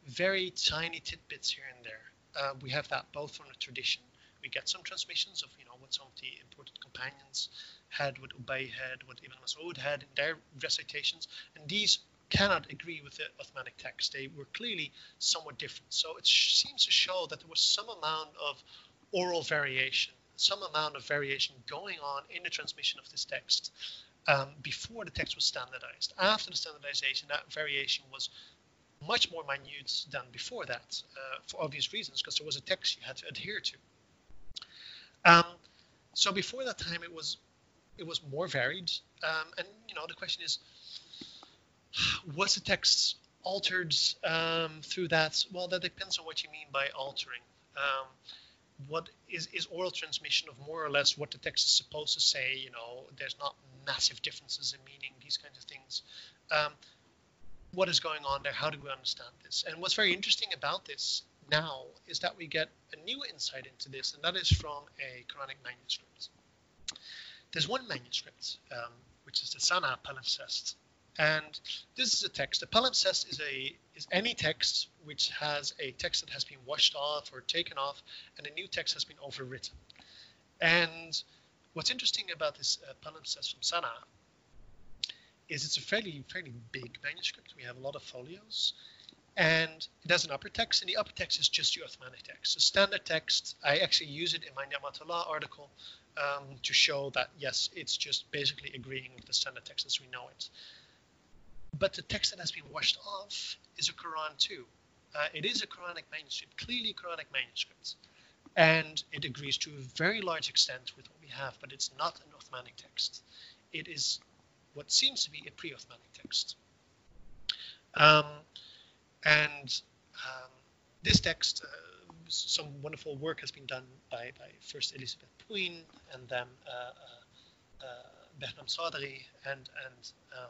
very tiny tidbits here and there. Uh, we have that both from the tradition. We get some transmissions of, you know, what some of the important companions had, what Ubay had, what Ibn Mas'ud had in their recitations, and these cannot agree with the Uthmanic text. They were clearly somewhat different. So it seems to show that there was some amount of oral variation, some amount of variation going on in the transmission of this text um, before the text was standardized. After the standardization, that variation was much more minute than before that, uh, for obvious reasons, because there was a text you had to adhere to. Um, so before that time, it was it was more varied, um, and you know the question is, was the text altered um, through that? Well, that depends on what you mean by altering. Um, what is is oral transmission of more or less what the text is supposed to say? You know, there's not massive differences in meaning, these kinds of things. What is going on there? How do we understand this? And what's very interesting about this now is that we get a new insight into this, and that is from a Quranic manuscript. There's one manuscript, um, which is the Sana'a palimpsest, and this is a text. A palimpsest is a is any text which has a text that has been washed off or taken off, and a new text has been overwritten. And what's interesting about this uh, palimpsest from Sana is it's a fairly fairly big manuscript. We have a lot of folios, and it has an upper text, and the upper text is just your Uthmanic text. The standard text, I actually use it in my Ni'matullah article um, to show that yes, it's just basically agreeing with the standard text as we know it. But the text that has been washed off is a Quran too. Uh, it is a Quranic manuscript, clearly Quranic manuscript, and it agrees to a very large extent with what we have, but it's not an Uthmanic text. It is what seems to be a pre-Uthmanic text. Um, and um, this text, uh, some wonderful work has been done by, by first Elisabeth Puin and then uh, uh, uh Behnam Sadeghi and, and um,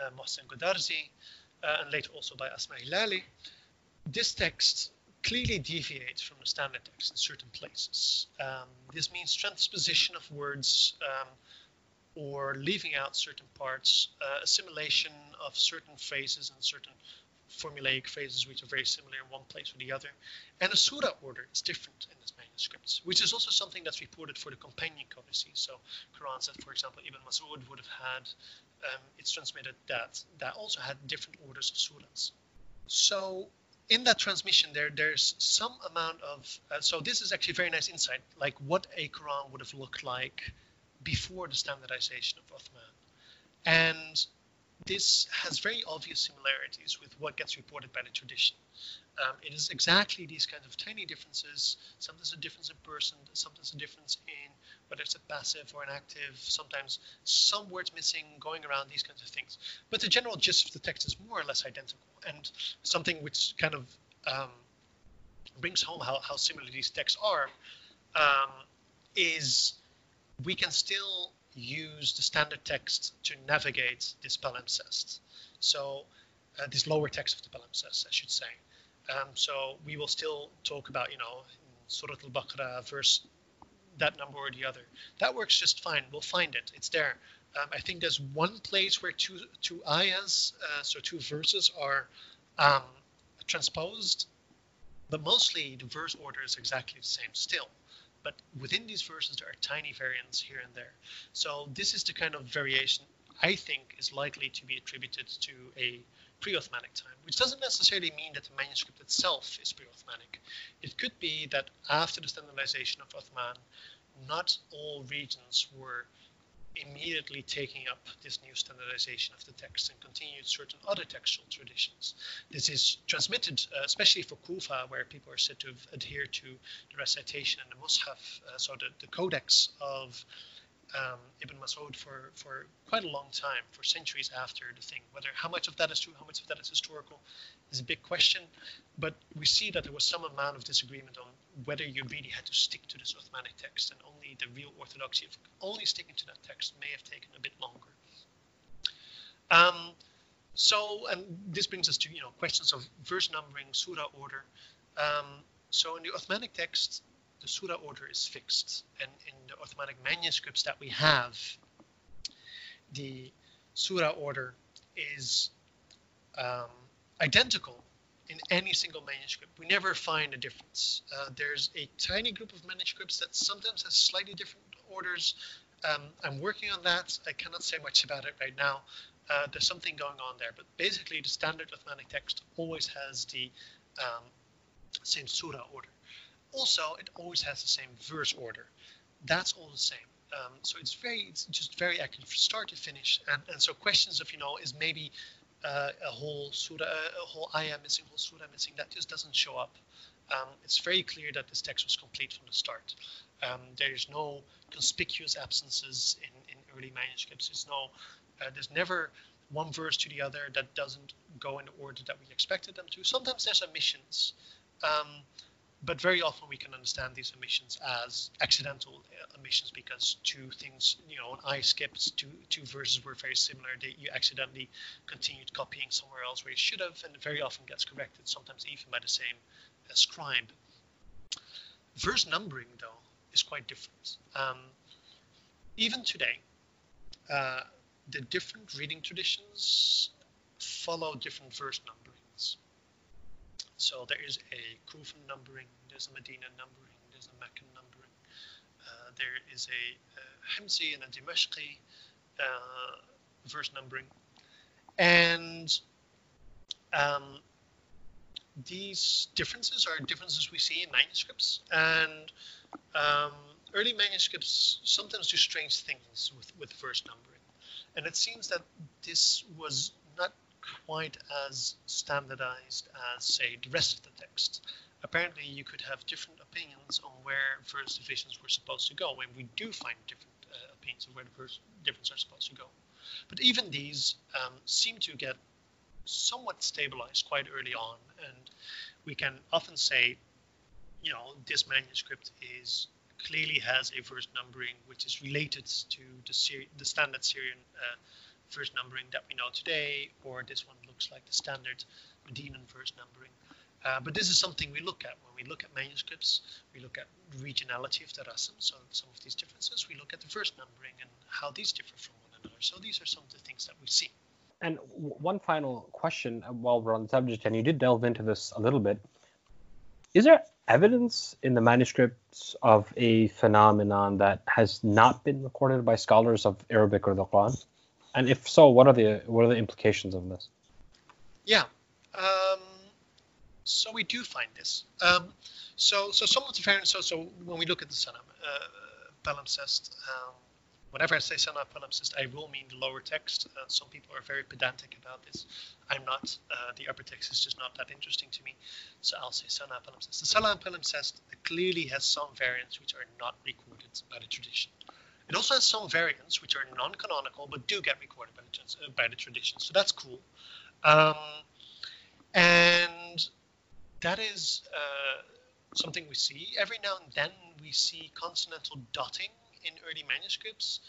uh, Mohsen Goudarzi, uh, and later also by Asma Hilali. This text clearly deviates from the standard text in certain places. Um, this means transposition of words um, or leaving out certain parts, uh, assimilation of certain phrases and certain formulaic phrases which are very similar in one place or the other. And the surah order is different in this manuscript, which is also something that's reported for the companion codices. So Quran said, for example, Ibn Mas'ud would have had, um, it's transmitted that that also had different orders of surahs. So in that transmission there, there's some amount of, uh, so this is actually very nice insight, like what a Quran would have looked like before the standardization of Uthman. And this has very obvious similarities with what gets reported by the tradition. Um, it is exactly these kinds of tiny differences. Sometimes a difference in person, sometimes a difference in whether it's a passive or an active, sometimes some words missing, going around, these kinds of things. But the general gist of the text is more or less identical. And something which kind of um, brings home how, how similar these texts are um, is we can still use the standard text to navigate this palimpsest. So uh, this lower text of the palimpsest, I should say. Um, so we will still talk about, you know, Surah Al-Baqarah, verse that number or the other. That works just fine. We'll find it. It's there. Um, I think there's one place where two two ayahs, uh, so two verses, are um, transposed, but mostly the verse order is exactly the same still but within these verses there are tiny variants here and there. So this is the kind of variation I think is likely to be attributed to a pre-Uthmanic time, which doesn't necessarily mean that the manuscript itself is pre-Uthmanic. It could be that after the standardization of Uthman, not all regions were immediately taking up this new standardization of the text and continued certain other textual traditions. This is transmitted, uh, especially for Kufa, where people are said to adhere to the recitation and the Mus'haf, uh, so the, the codex of um, Ibn Mas'ud for, for quite a long time, for centuries after the thing. Whether how much of that is true, how much of that is historical, is a big question. But we see that there was some amount of disagreement on whether you really had to stick to this Uthmanic text, and only the real orthodoxy of only sticking to that text may have taken a bit longer. Um, so, and this brings us to you know questions of verse numbering, surah order. Um, so in the Uthmanic text, the surah order is fixed. And in the Uthmanic manuscripts that we have, the surah order is um, identical in any single manuscript. We never find a difference. Uh, there's a tiny group of manuscripts that sometimes has slightly different orders. Um, I'm working on that. I cannot say much about it right now. Uh, there's something going on there, but basically the standard Uthmanic text always has the um, same surah order. Also, it always has the same verse order. That's all the same. Um, so it's very, it's just very accurate from start to finish. And, and so questions of, you know, is maybe uh, a whole surah, a whole ayah missing, whole surah missing, that just doesn't show up. Um, it's very clear that this text was complete from the start. Um, there's no conspicuous absences in, in early manuscripts. There's no, uh, there's never one verse to the other that doesn't go in the order that we expected them to. Sometimes there's omissions. Um, but very often we can understand these omissions as accidental omissions because two things, you know, an I skipped, two, two verses were very similar. They, you accidentally continued copying somewhere else where you should have, and very often gets corrected, sometimes even by the same uh, scribe. Verse numbering, though, is quite different. Um, even today, uh, the different reading traditions follow different verse numberings. So there is a Kufan numbering, there's a Medina numbering, there's a Meccan numbering, uh, there is a, a Himsi and a Dimashqi uh, verse numbering. And um, these differences are differences we see in manuscripts. And um, early manuscripts sometimes do strange things with, with verse numbering. And it seems that this was quite as standardized as, say, the rest of the text. Apparently, you could have different opinions on where verse divisions were supposed to go, and we do find different uh, opinions of where the verse differences are supposed to go. But even these um, seem to get somewhat stabilized quite early on, and we can often say, you know, this manuscript is clearly has a verse numbering which is related to the, the standard Syrian uh, verse numbering that we know today, or this one looks like the standard Medinan verse numbering. Uh, but this is something we look at when we look at manuscripts. We look at regionality of the rasm, so some of these differences. We look at the verse numbering and how these differ from one another. So these are some of the things that we see. And one final question uh, while we're on the subject, and you did delve into this a little bit. Is there evidence in the manuscripts of a phenomenon that has not been recorded by scholars of Arabic or the Quran? And if so, what are the what are the implications of this? Yeah. Um, so we do find this. Um, so so some of the variants. So so when we look at the Sana'a uh, palimpsest, um, whenever I say Sana'a palimpsest, I will mean the lower text. Uh, some people are very pedantic about this. I'm not. Uh, the upper text is just not that interesting to me. So I'll say Sana'a palimpsest. The Sana'a palimpsest clearly has some variants which are not recorded by the tradition. It also has some variants which are non-canonical but do get recorded by the, uh, by the tradition. So that's cool. Um, and that is uh, something we see. Every now and then we see consonantal dotting in early manuscripts,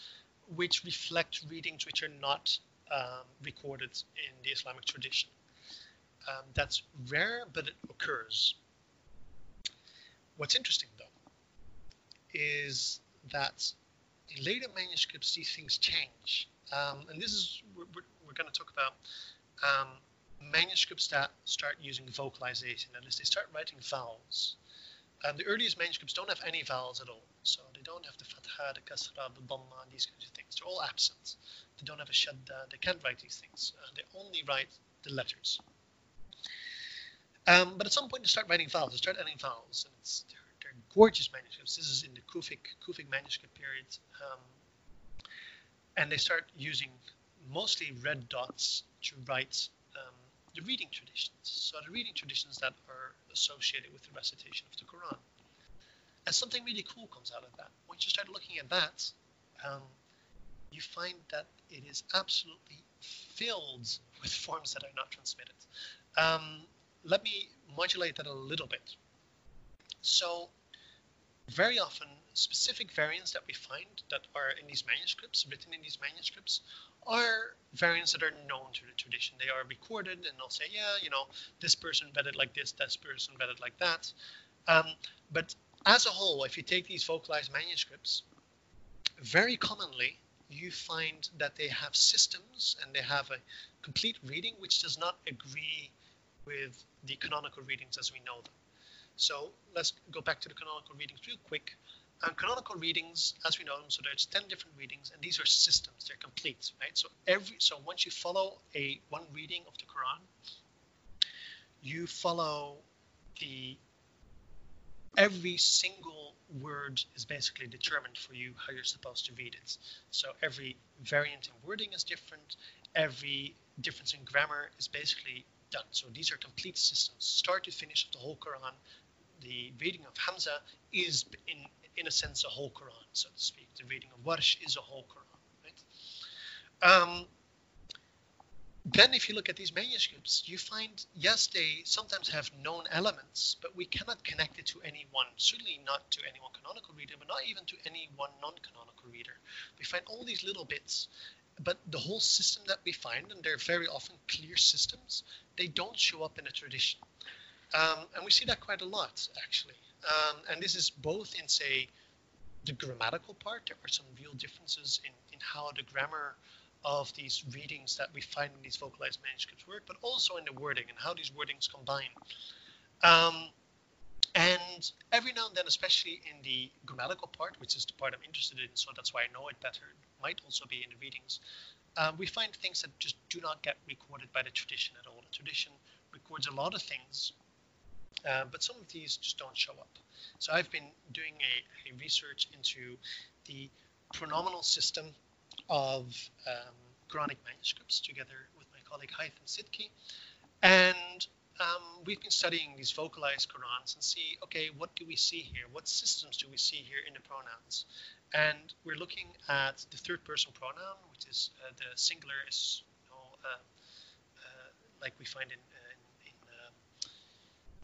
which reflect readings which are not um, recorded in the Islamic tradition. Um, that's rare, but it occurs. What's interesting, though, is that in later manuscripts, these things change. Um, and this is, we're, we're going to talk about um, manuscripts that start using vocalization. That is, they start writing vowels. Um, the earliest manuscripts don't have any vowels at all. So they don't have the fatha, the kasra, the dhamma, these kinds of things. They're all absent. They don't have a shadda. They can't write these things. Uh, they only write the letters. Um, but at some point, they start writing vowels. They start adding vowels, and it's they're, gorgeous manuscripts. This is in the Kufic Kufic manuscript period, um, and they start using mostly red dots to write um, the reading traditions. So the reading traditions that are associated with the recitation of the Quran. And something really cool comes out of that. Once you start looking at that, um, you find that it is absolutely filled with forms that are not transmitted. Um, let me modulate that a little bit. So, very often, specific variants that we find that are in these manuscripts, written in these manuscripts, are variants that are known to the tradition. They are recorded, and they'll say, yeah, you know, this person read it like this, this person read it like that. Um, but as a whole, if you take these vocalized manuscripts, very commonly you find that they have systems and they have a complete reading which does not agree with the canonical readings as we know them. So let's go back to the canonical readings real quick. Um, canonical readings, as we know them, so there's 10 different readings, and these are systems, they're complete, right? So every so once you follow a one reading of the Quran, you follow the every single word is basically determined for you how you're supposed to read it. So every variant in wording is different, every difference in grammar is basically done. So these are complete systems, start to finish of the whole Quran. The reading of Hamza is, in in a sense, a whole Quran, so to speak. The reading of Warsh is a whole Quran, right? Um, then if you look at these manuscripts, you find, yes, they sometimes have known elements, but we cannot connect it to any one, certainly not to any one canonical reader, but not even to any one non-canonical reader. We find all these little bits, but the whole system that we find, and they're very often clear systems, they don't show up in a tradition. Um, and we see that quite a lot, actually. Um, and this is both in, say, the grammatical part. There are some real differences in, in how the grammar of these readings that we find in these vocalized manuscripts work, but also in the wording and how these wordings combine. Um, and every now and then, especially in the grammatical part, which is the part I'm interested in, so that's why I know it better, it might also be in the readings, uh, we find things that just do not get recorded by the tradition at all. The tradition records a lot of things, uh, but some of these just don't show up. So I've been doing a, a research into the pronominal system of um, Quranic manuscripts together with my colleague Hythem Sidky. And um, we've been studying these vocalized Qurans and see, okay, what do we see here? What systems do we see here in the pronouns? And we're looking at the third person pronoun, which is uh, the singular is, you know, uh, uh, like we find in, uh, in, in um,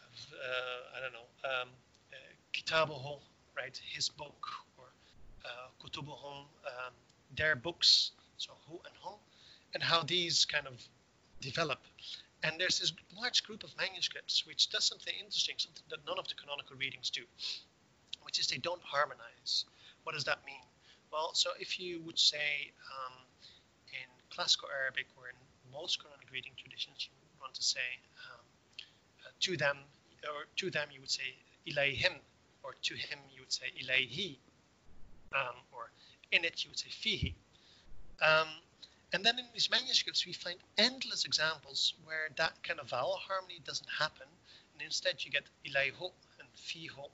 uh, I don't know, um, uh, kitabuhu, right, his book, or kutubuhum, um, their books, so who and whom, and how these kind of develop. And there's this large group of manuscripts which does something interesting, something that none of the canonical readings do, which is they don't harmonize. What does that mean? Well, so if you would say um, in classical Arabic or in most Quranic reading traditions, you want to say um, uh, to them, or to them you would say ilayhim, or to him you would say ilayhi, um, or in it you would say fihi. Um, and then in these manuscripts, we find endless examples where that kind of vowel harmony doesn't happen, and instead you get ilayho and fiho,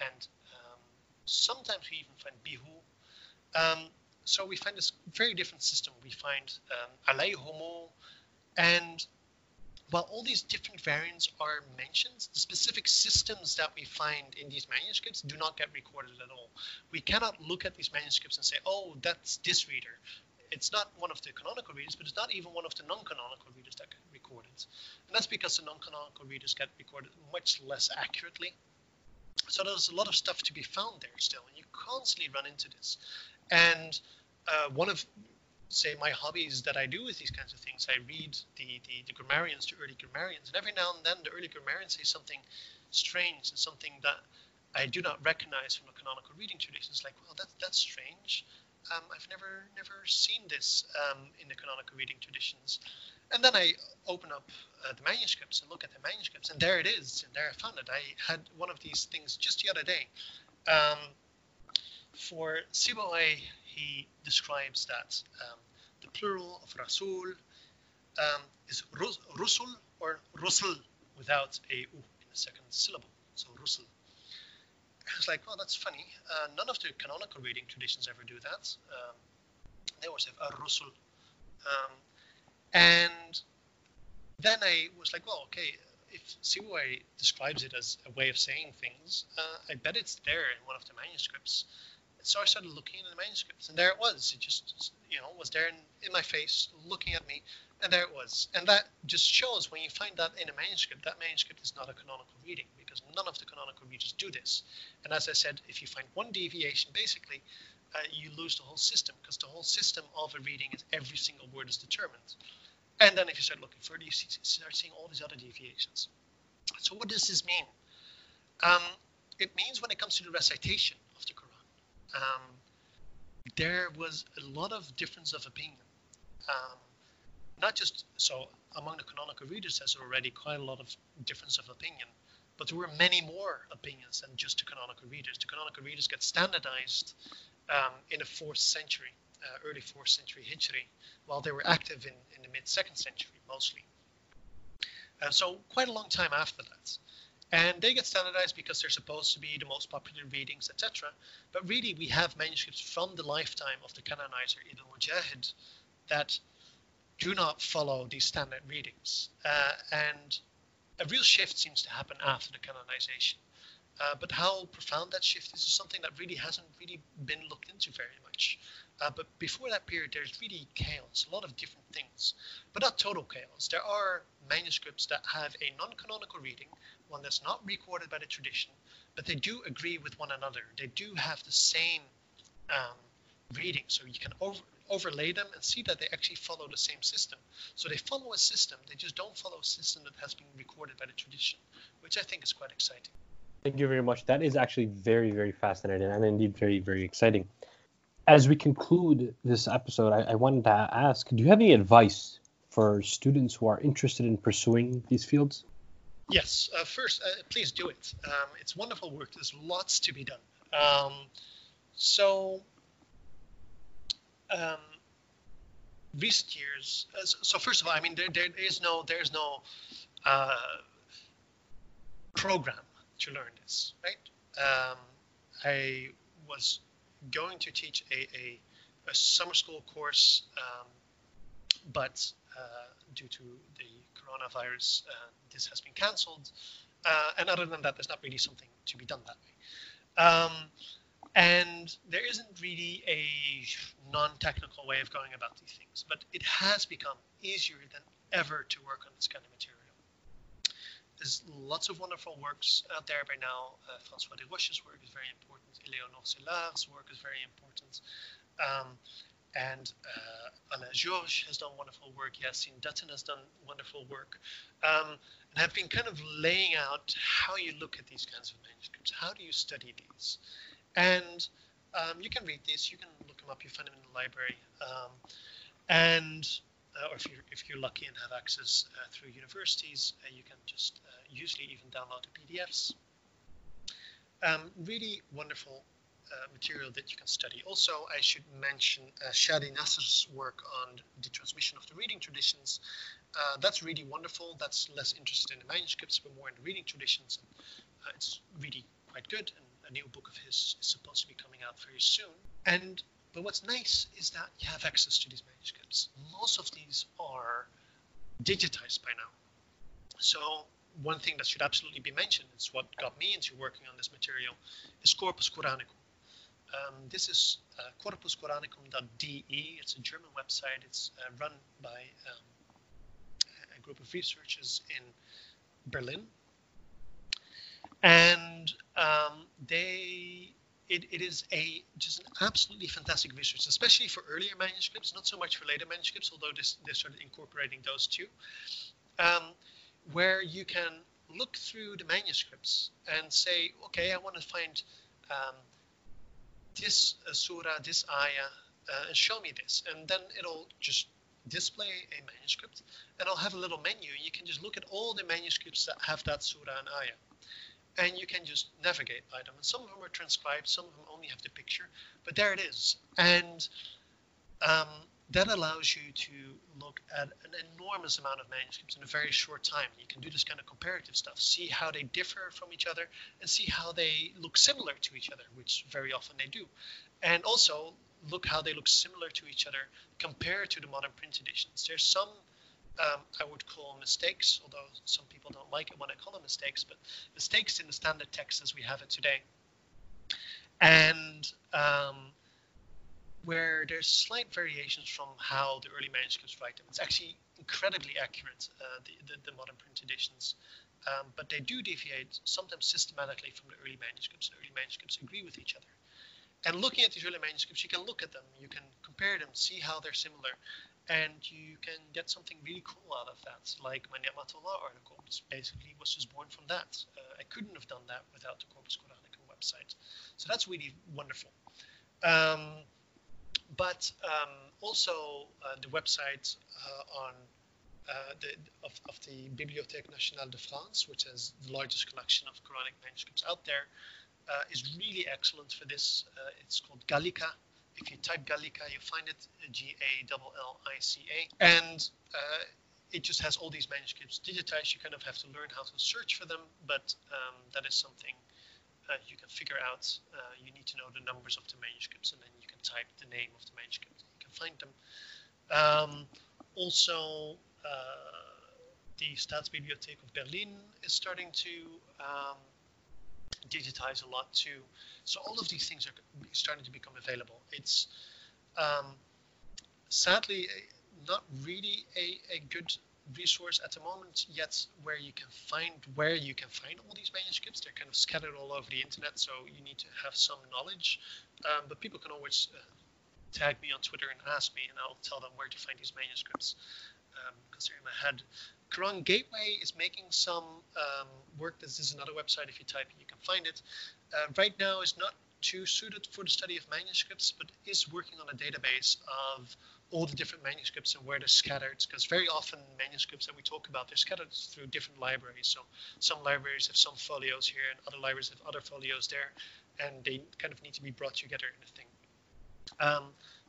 and um, sometimes we even find bihu. Um, so we find this very different system. We find um, alayhomo, and while all these different variants are mentioned, the specific systems that we find in these manuscripts do not get recorded at all. We cannot look at these manuscripts and say, oh, that's this reader. It's not one of the canonical readers, but it's not even one of the non-canonical readers that get recorded. And that's because the non-canonical readers get recorded much less accurately. So there's a lot of stuff to be found there still, and you constantly run into this. And uh, one of say my hobbies that I do with these kinds of things. I read the, the, the grammarians, the early grammarians, and every now and then the early grammarians say something strange and something that I do not recognize from the canonical reading traditions. Like, well, that's that's strange. Um, I've never never seen this um, in the canonical reading traditions. And then I open up uh, the manuscripts and look at the manuscripts, and there it is, and there I found it. I had one of these things just the other day. Um, for Sibawayh, he describes that um, the plural of Rasul um, is rus- Rusul or Rusul without a U in the second syllable. So Rusul. I was like, well, that's funny. Uh, none of the canonical reading traditions ever do that. Um, they always have a Rusul. Um, and then I was like, well, okay, if Sibawayh describes it as a way of saying things, uh, I bet it's there in one of the manuscripts. So I started looking in the manuscripts, and there it was. It just, you know, was there in, in my face, looking at me, and there it was. And that just shows when you find that in a manuscript, that manuscript is not a canonical reading because none of the canonical readers do this. And as I said, if you find one deviation, basically, uh, you lose the whole system because the whole system of a reading is every single word is determined. And then if you start looking further, you see, start seeing all these other deviations. So what does this mean? Um, it means when it comes to the recitation um, there was a lot of difference of opinion. Um, not just so among the canonical readers, there's already quite a lot of difference of opinion, but there were many more opinions than just the canonical readers. The canonical readers get standardized um, in the fourth century, uh, early fourth century Hijri, while they were active in, in the mid second century mostly. Uh, so quite a long time after that. And they get standardized because they're supposed to be the most popular readings, etc. But really, we have manuscripts from the lifetime of the canonizer Ibn Mujahid that do not follow these standard readings. Uh, and a real shift seems to happen after the canonization. Uh, but how profound that shift is is something that really hasn't really been looked into very much. Uh, but before that period, there's really chaos, a lot of different things, but not total chaos. There are manuscripts that have a non-canonical reading, one that's not recorded by the tradition, but they do agree with one another. They do have the same um, reading, so you can over, overlay them and see that they actually follow the same system. So they follow a system, they just don't follow a system that has been recorded by the tradition, which I think is quite exciting. Thank you very much. That is actually very, very fascinating and indeed very, very exciting. As we conclude this episode, I, I wanted to ask do you have any advice for students who are interested in pursuing these fields? Yes. Uh, first, uh, please do it. Um, it's wonderful work. There's lots to be done. Um, so, um, recent years. Uh, so, first of all, I mean, there, there is no there's no uh, program to learn this, right? Um, I was going to teach a, a, a summer school course, um, but uh, due to the coronavirus, uh, this has been cancelled. Uh, and other than that, there's not really something to be done that way. Um, and there isn't really a non-technical way of going about these things, but it has become easier than ever to work on this kind of material. There's lots of wonderful works out there by now. Uh, Francois Déroche's work is very important. Eleonore Cellard's work is very important. Um, and uh, Alain George has done wonderful work. Yasin Dutton has done wonderful work. Um, and have been kind of laying out how you look at these kinds of manuscripts. How do you study these? And um, you can read these. You can look them up. You find them in the library. Um, and uh, or if you're, if you're lucky and have access uh, through universities, uh, you can just uh, usually even download the PDFs. Um, really wonderful uh, material that you can study. Also, I should mention uh, Shady Nasser's work on the transmission of the reading traditions. That's really wonderful. That's less interested in the manuscripts, but more in the reading traditions. And, it's really quite good. And a new book of his is supposed to be coming out very soon. And but what's nice is that you have access to these manuscripts. Most of these are digitized by now. So one thing that should absolutely be mentioned, it's what got me into working on this material, is Corpus Coranicum. Um, this is uh, corpuscoranicum.de. It's a German website. It's uh, run by um, a group of researchers in Berlin. And um, they it, it is a just an absolutely fantastic resource, especially for earlier manuscripts, not so much for later manuscripts, although this, they started incorporating those too, um, where you can look through the manuscripts and say, okay, I want to find um, this uh, surah, this ayah, uh, and show me this. And then it'll just display a manuscript and I'll have a little menu. You can just look at all the manuscripts that have that surah and ayah. And you can just navigate by them. And some of them are transcribed, some of them only have the picture, but there it is. And um, that allows you to look at an enormous amount of manuscripts in a very short time. You can do this kind of comparative stuff, see how they differ from each other, and see how they look similar to each other, which very often they do. And also look how they look similar to each other compared to the modern print editions. There's some um, I would call mistakes, although some people don't like it when I call them mistakes, but mistakes in the standard text as we have it today. And um, where there's slight variations from how the early manuscripts write them. It's actually incredibly accurate, uh, the, the, the, modern print editions. Um, but they do deviate sometimes systematically from the early manuscripts. The early manuscripts agree with each other. And looking at these early manuscripts, you can look at them, you can compare them, see how they're similar, and you can get something really cool out of that. Like my Ni'matullah article, this basically was just born from that. Uh, I couldn't have done that without the Corpus Coranicum website. So that's really wonderful. Um, but um, also uh, the website uh, on uh, the, of, of, the Bibliothèque Nationale de France, which is the largest collection of Quranic manuscripts out there, uh, is really excellent for this. Uh, it's called Gallica. If you type Gallica, you find it G A L L I C A, and uh, it just has all these manuscripts digitized. You kind of have to learn how to search for them, but um, that is something uh, you can figure out. Uh, you need to know the numbers of the manuscripts, and then you can type the name of the manuscript. You can find them. Um, also, uh, the Staatsbibliothek of Berlin is starting to um, digitize a lot too. So all of these things are starting to become available. It's um, sadly not really a, a good resource at the moment yet where you can find where you can find all these manuscripts. They're kind of scattered all over the internet, so you need to have some knowledge. Um, but people can always uh, tag me on Twitter and ask me, and I'll tell them where to find these manuscripts because um, they're in my head. Quran Gateway is making some um, work. This is another website. If you type it, you can find it. Uh, right now, is not too suited for the study of manuscripts, but is working on a database of all the different manuscripts and where they're scattered. Because very often manuscripts that we talk about, they're scattered through different libraries. So some libraries have some folios here, and other libraries have other folios there, and they kind of need to be brought together in a thing. Um,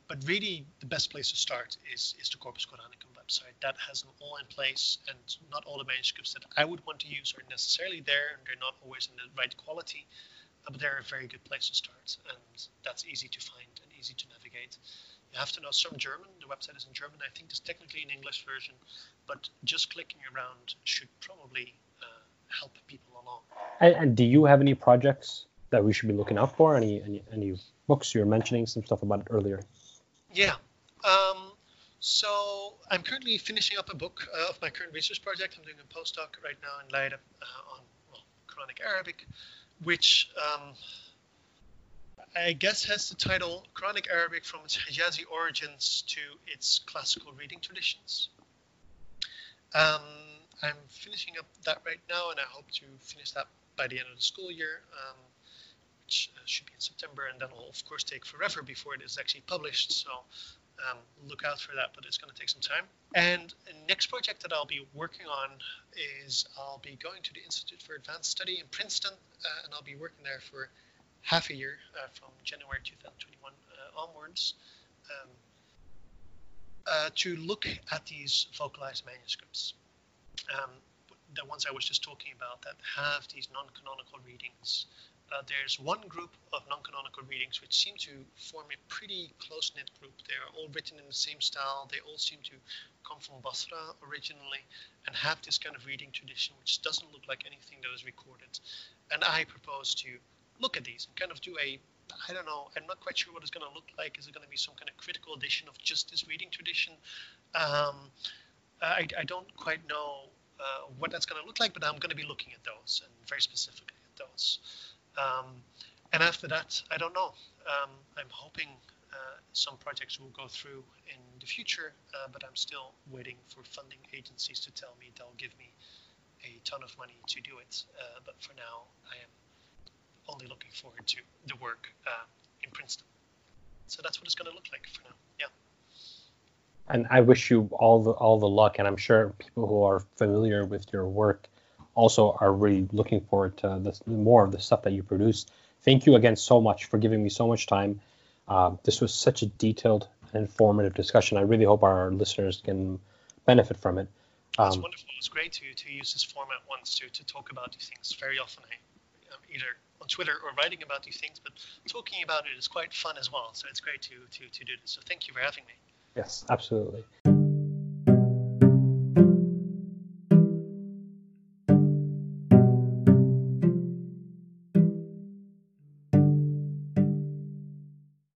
but really, the best place to start is is the Corpus Coranicum website. That has them all in place, and not all the manuscripts that I would want to use are necessarily there, and they're not always in the right quality. Uh, but they're a very good place to start, and that's easy to find and easy to navigate. You have to know some German. The website is in German. I think there's technically an English version, but just clicking around should probably uh, help people along. And, and, do you have any projects that we should be looking out for? Any any, any books you were mentioning some stuff about it earlier? Yeah. Um, so I'm currently finishing up a book uh, of my current research project. I'm doing a postdoc right now in Leiden uh, on well, Quranic Arabic, which um, I guess has the title Quranic Arabic from its Hijazi origins to its classical reading traditions. Um, I'm finishing up that right now, and I hope to finish that by the end of the school year. Um, which uh, should be in September, and then will of course take forever before it is actually published. So um, look out for that, but it's going to take some time. And next project that I'll be working on is I'll be going to the Institute for Advanced Study in Princeton, uh, and I'll be working there for half a year uh, from January 2021 uh, onwards. Um, uh, to look at these vocalized manuscripts. Um, the ones I was just talking about that have these non-canonical readings uh, there's one group of non-canonical readings which seem to form a pretty close-knit group. They're all written in the same style. They all seem to come from Basra originally and have this kind of reading tradition which doesn't look like anything that was recorded. And I propose to look at these and kind of do a I don't know. I'm not quite sure what it's going to look like. Is it going to be some kind of critical edition of just this reading tradition? Um, I, I, don't quite know uh, what that's going to look like, but I'm going to be looking at those and very specifically at those. Um, and after that, I don't know. Um, I'm hoping uh, some projects will go through in the future, uh, but I'm still waiting for funding agencies to tell me they'll give me a ton of money to do it. Uh, but for now, I am only looking forward to the work uh, in Princeton. So that's what it's going to look like for now. Yeah. And I wish you all the all the luck, and I'm sure people who are familiar with your work also are really looking forward to this, more of the stuff that you produce. Thank you again so much for giving me so much time. Uh, this was such a detailed and informative discussion. I really hope our listeners can benefit from it. Um, it's wonderful. It's great to, to use this format once to, to talk about these things. Very often, I, um, either on Twitter or writing about these things, but talking about it is quite fun as well. So it's great to, to, to do this. So thank you for having me. Yes, absolutely.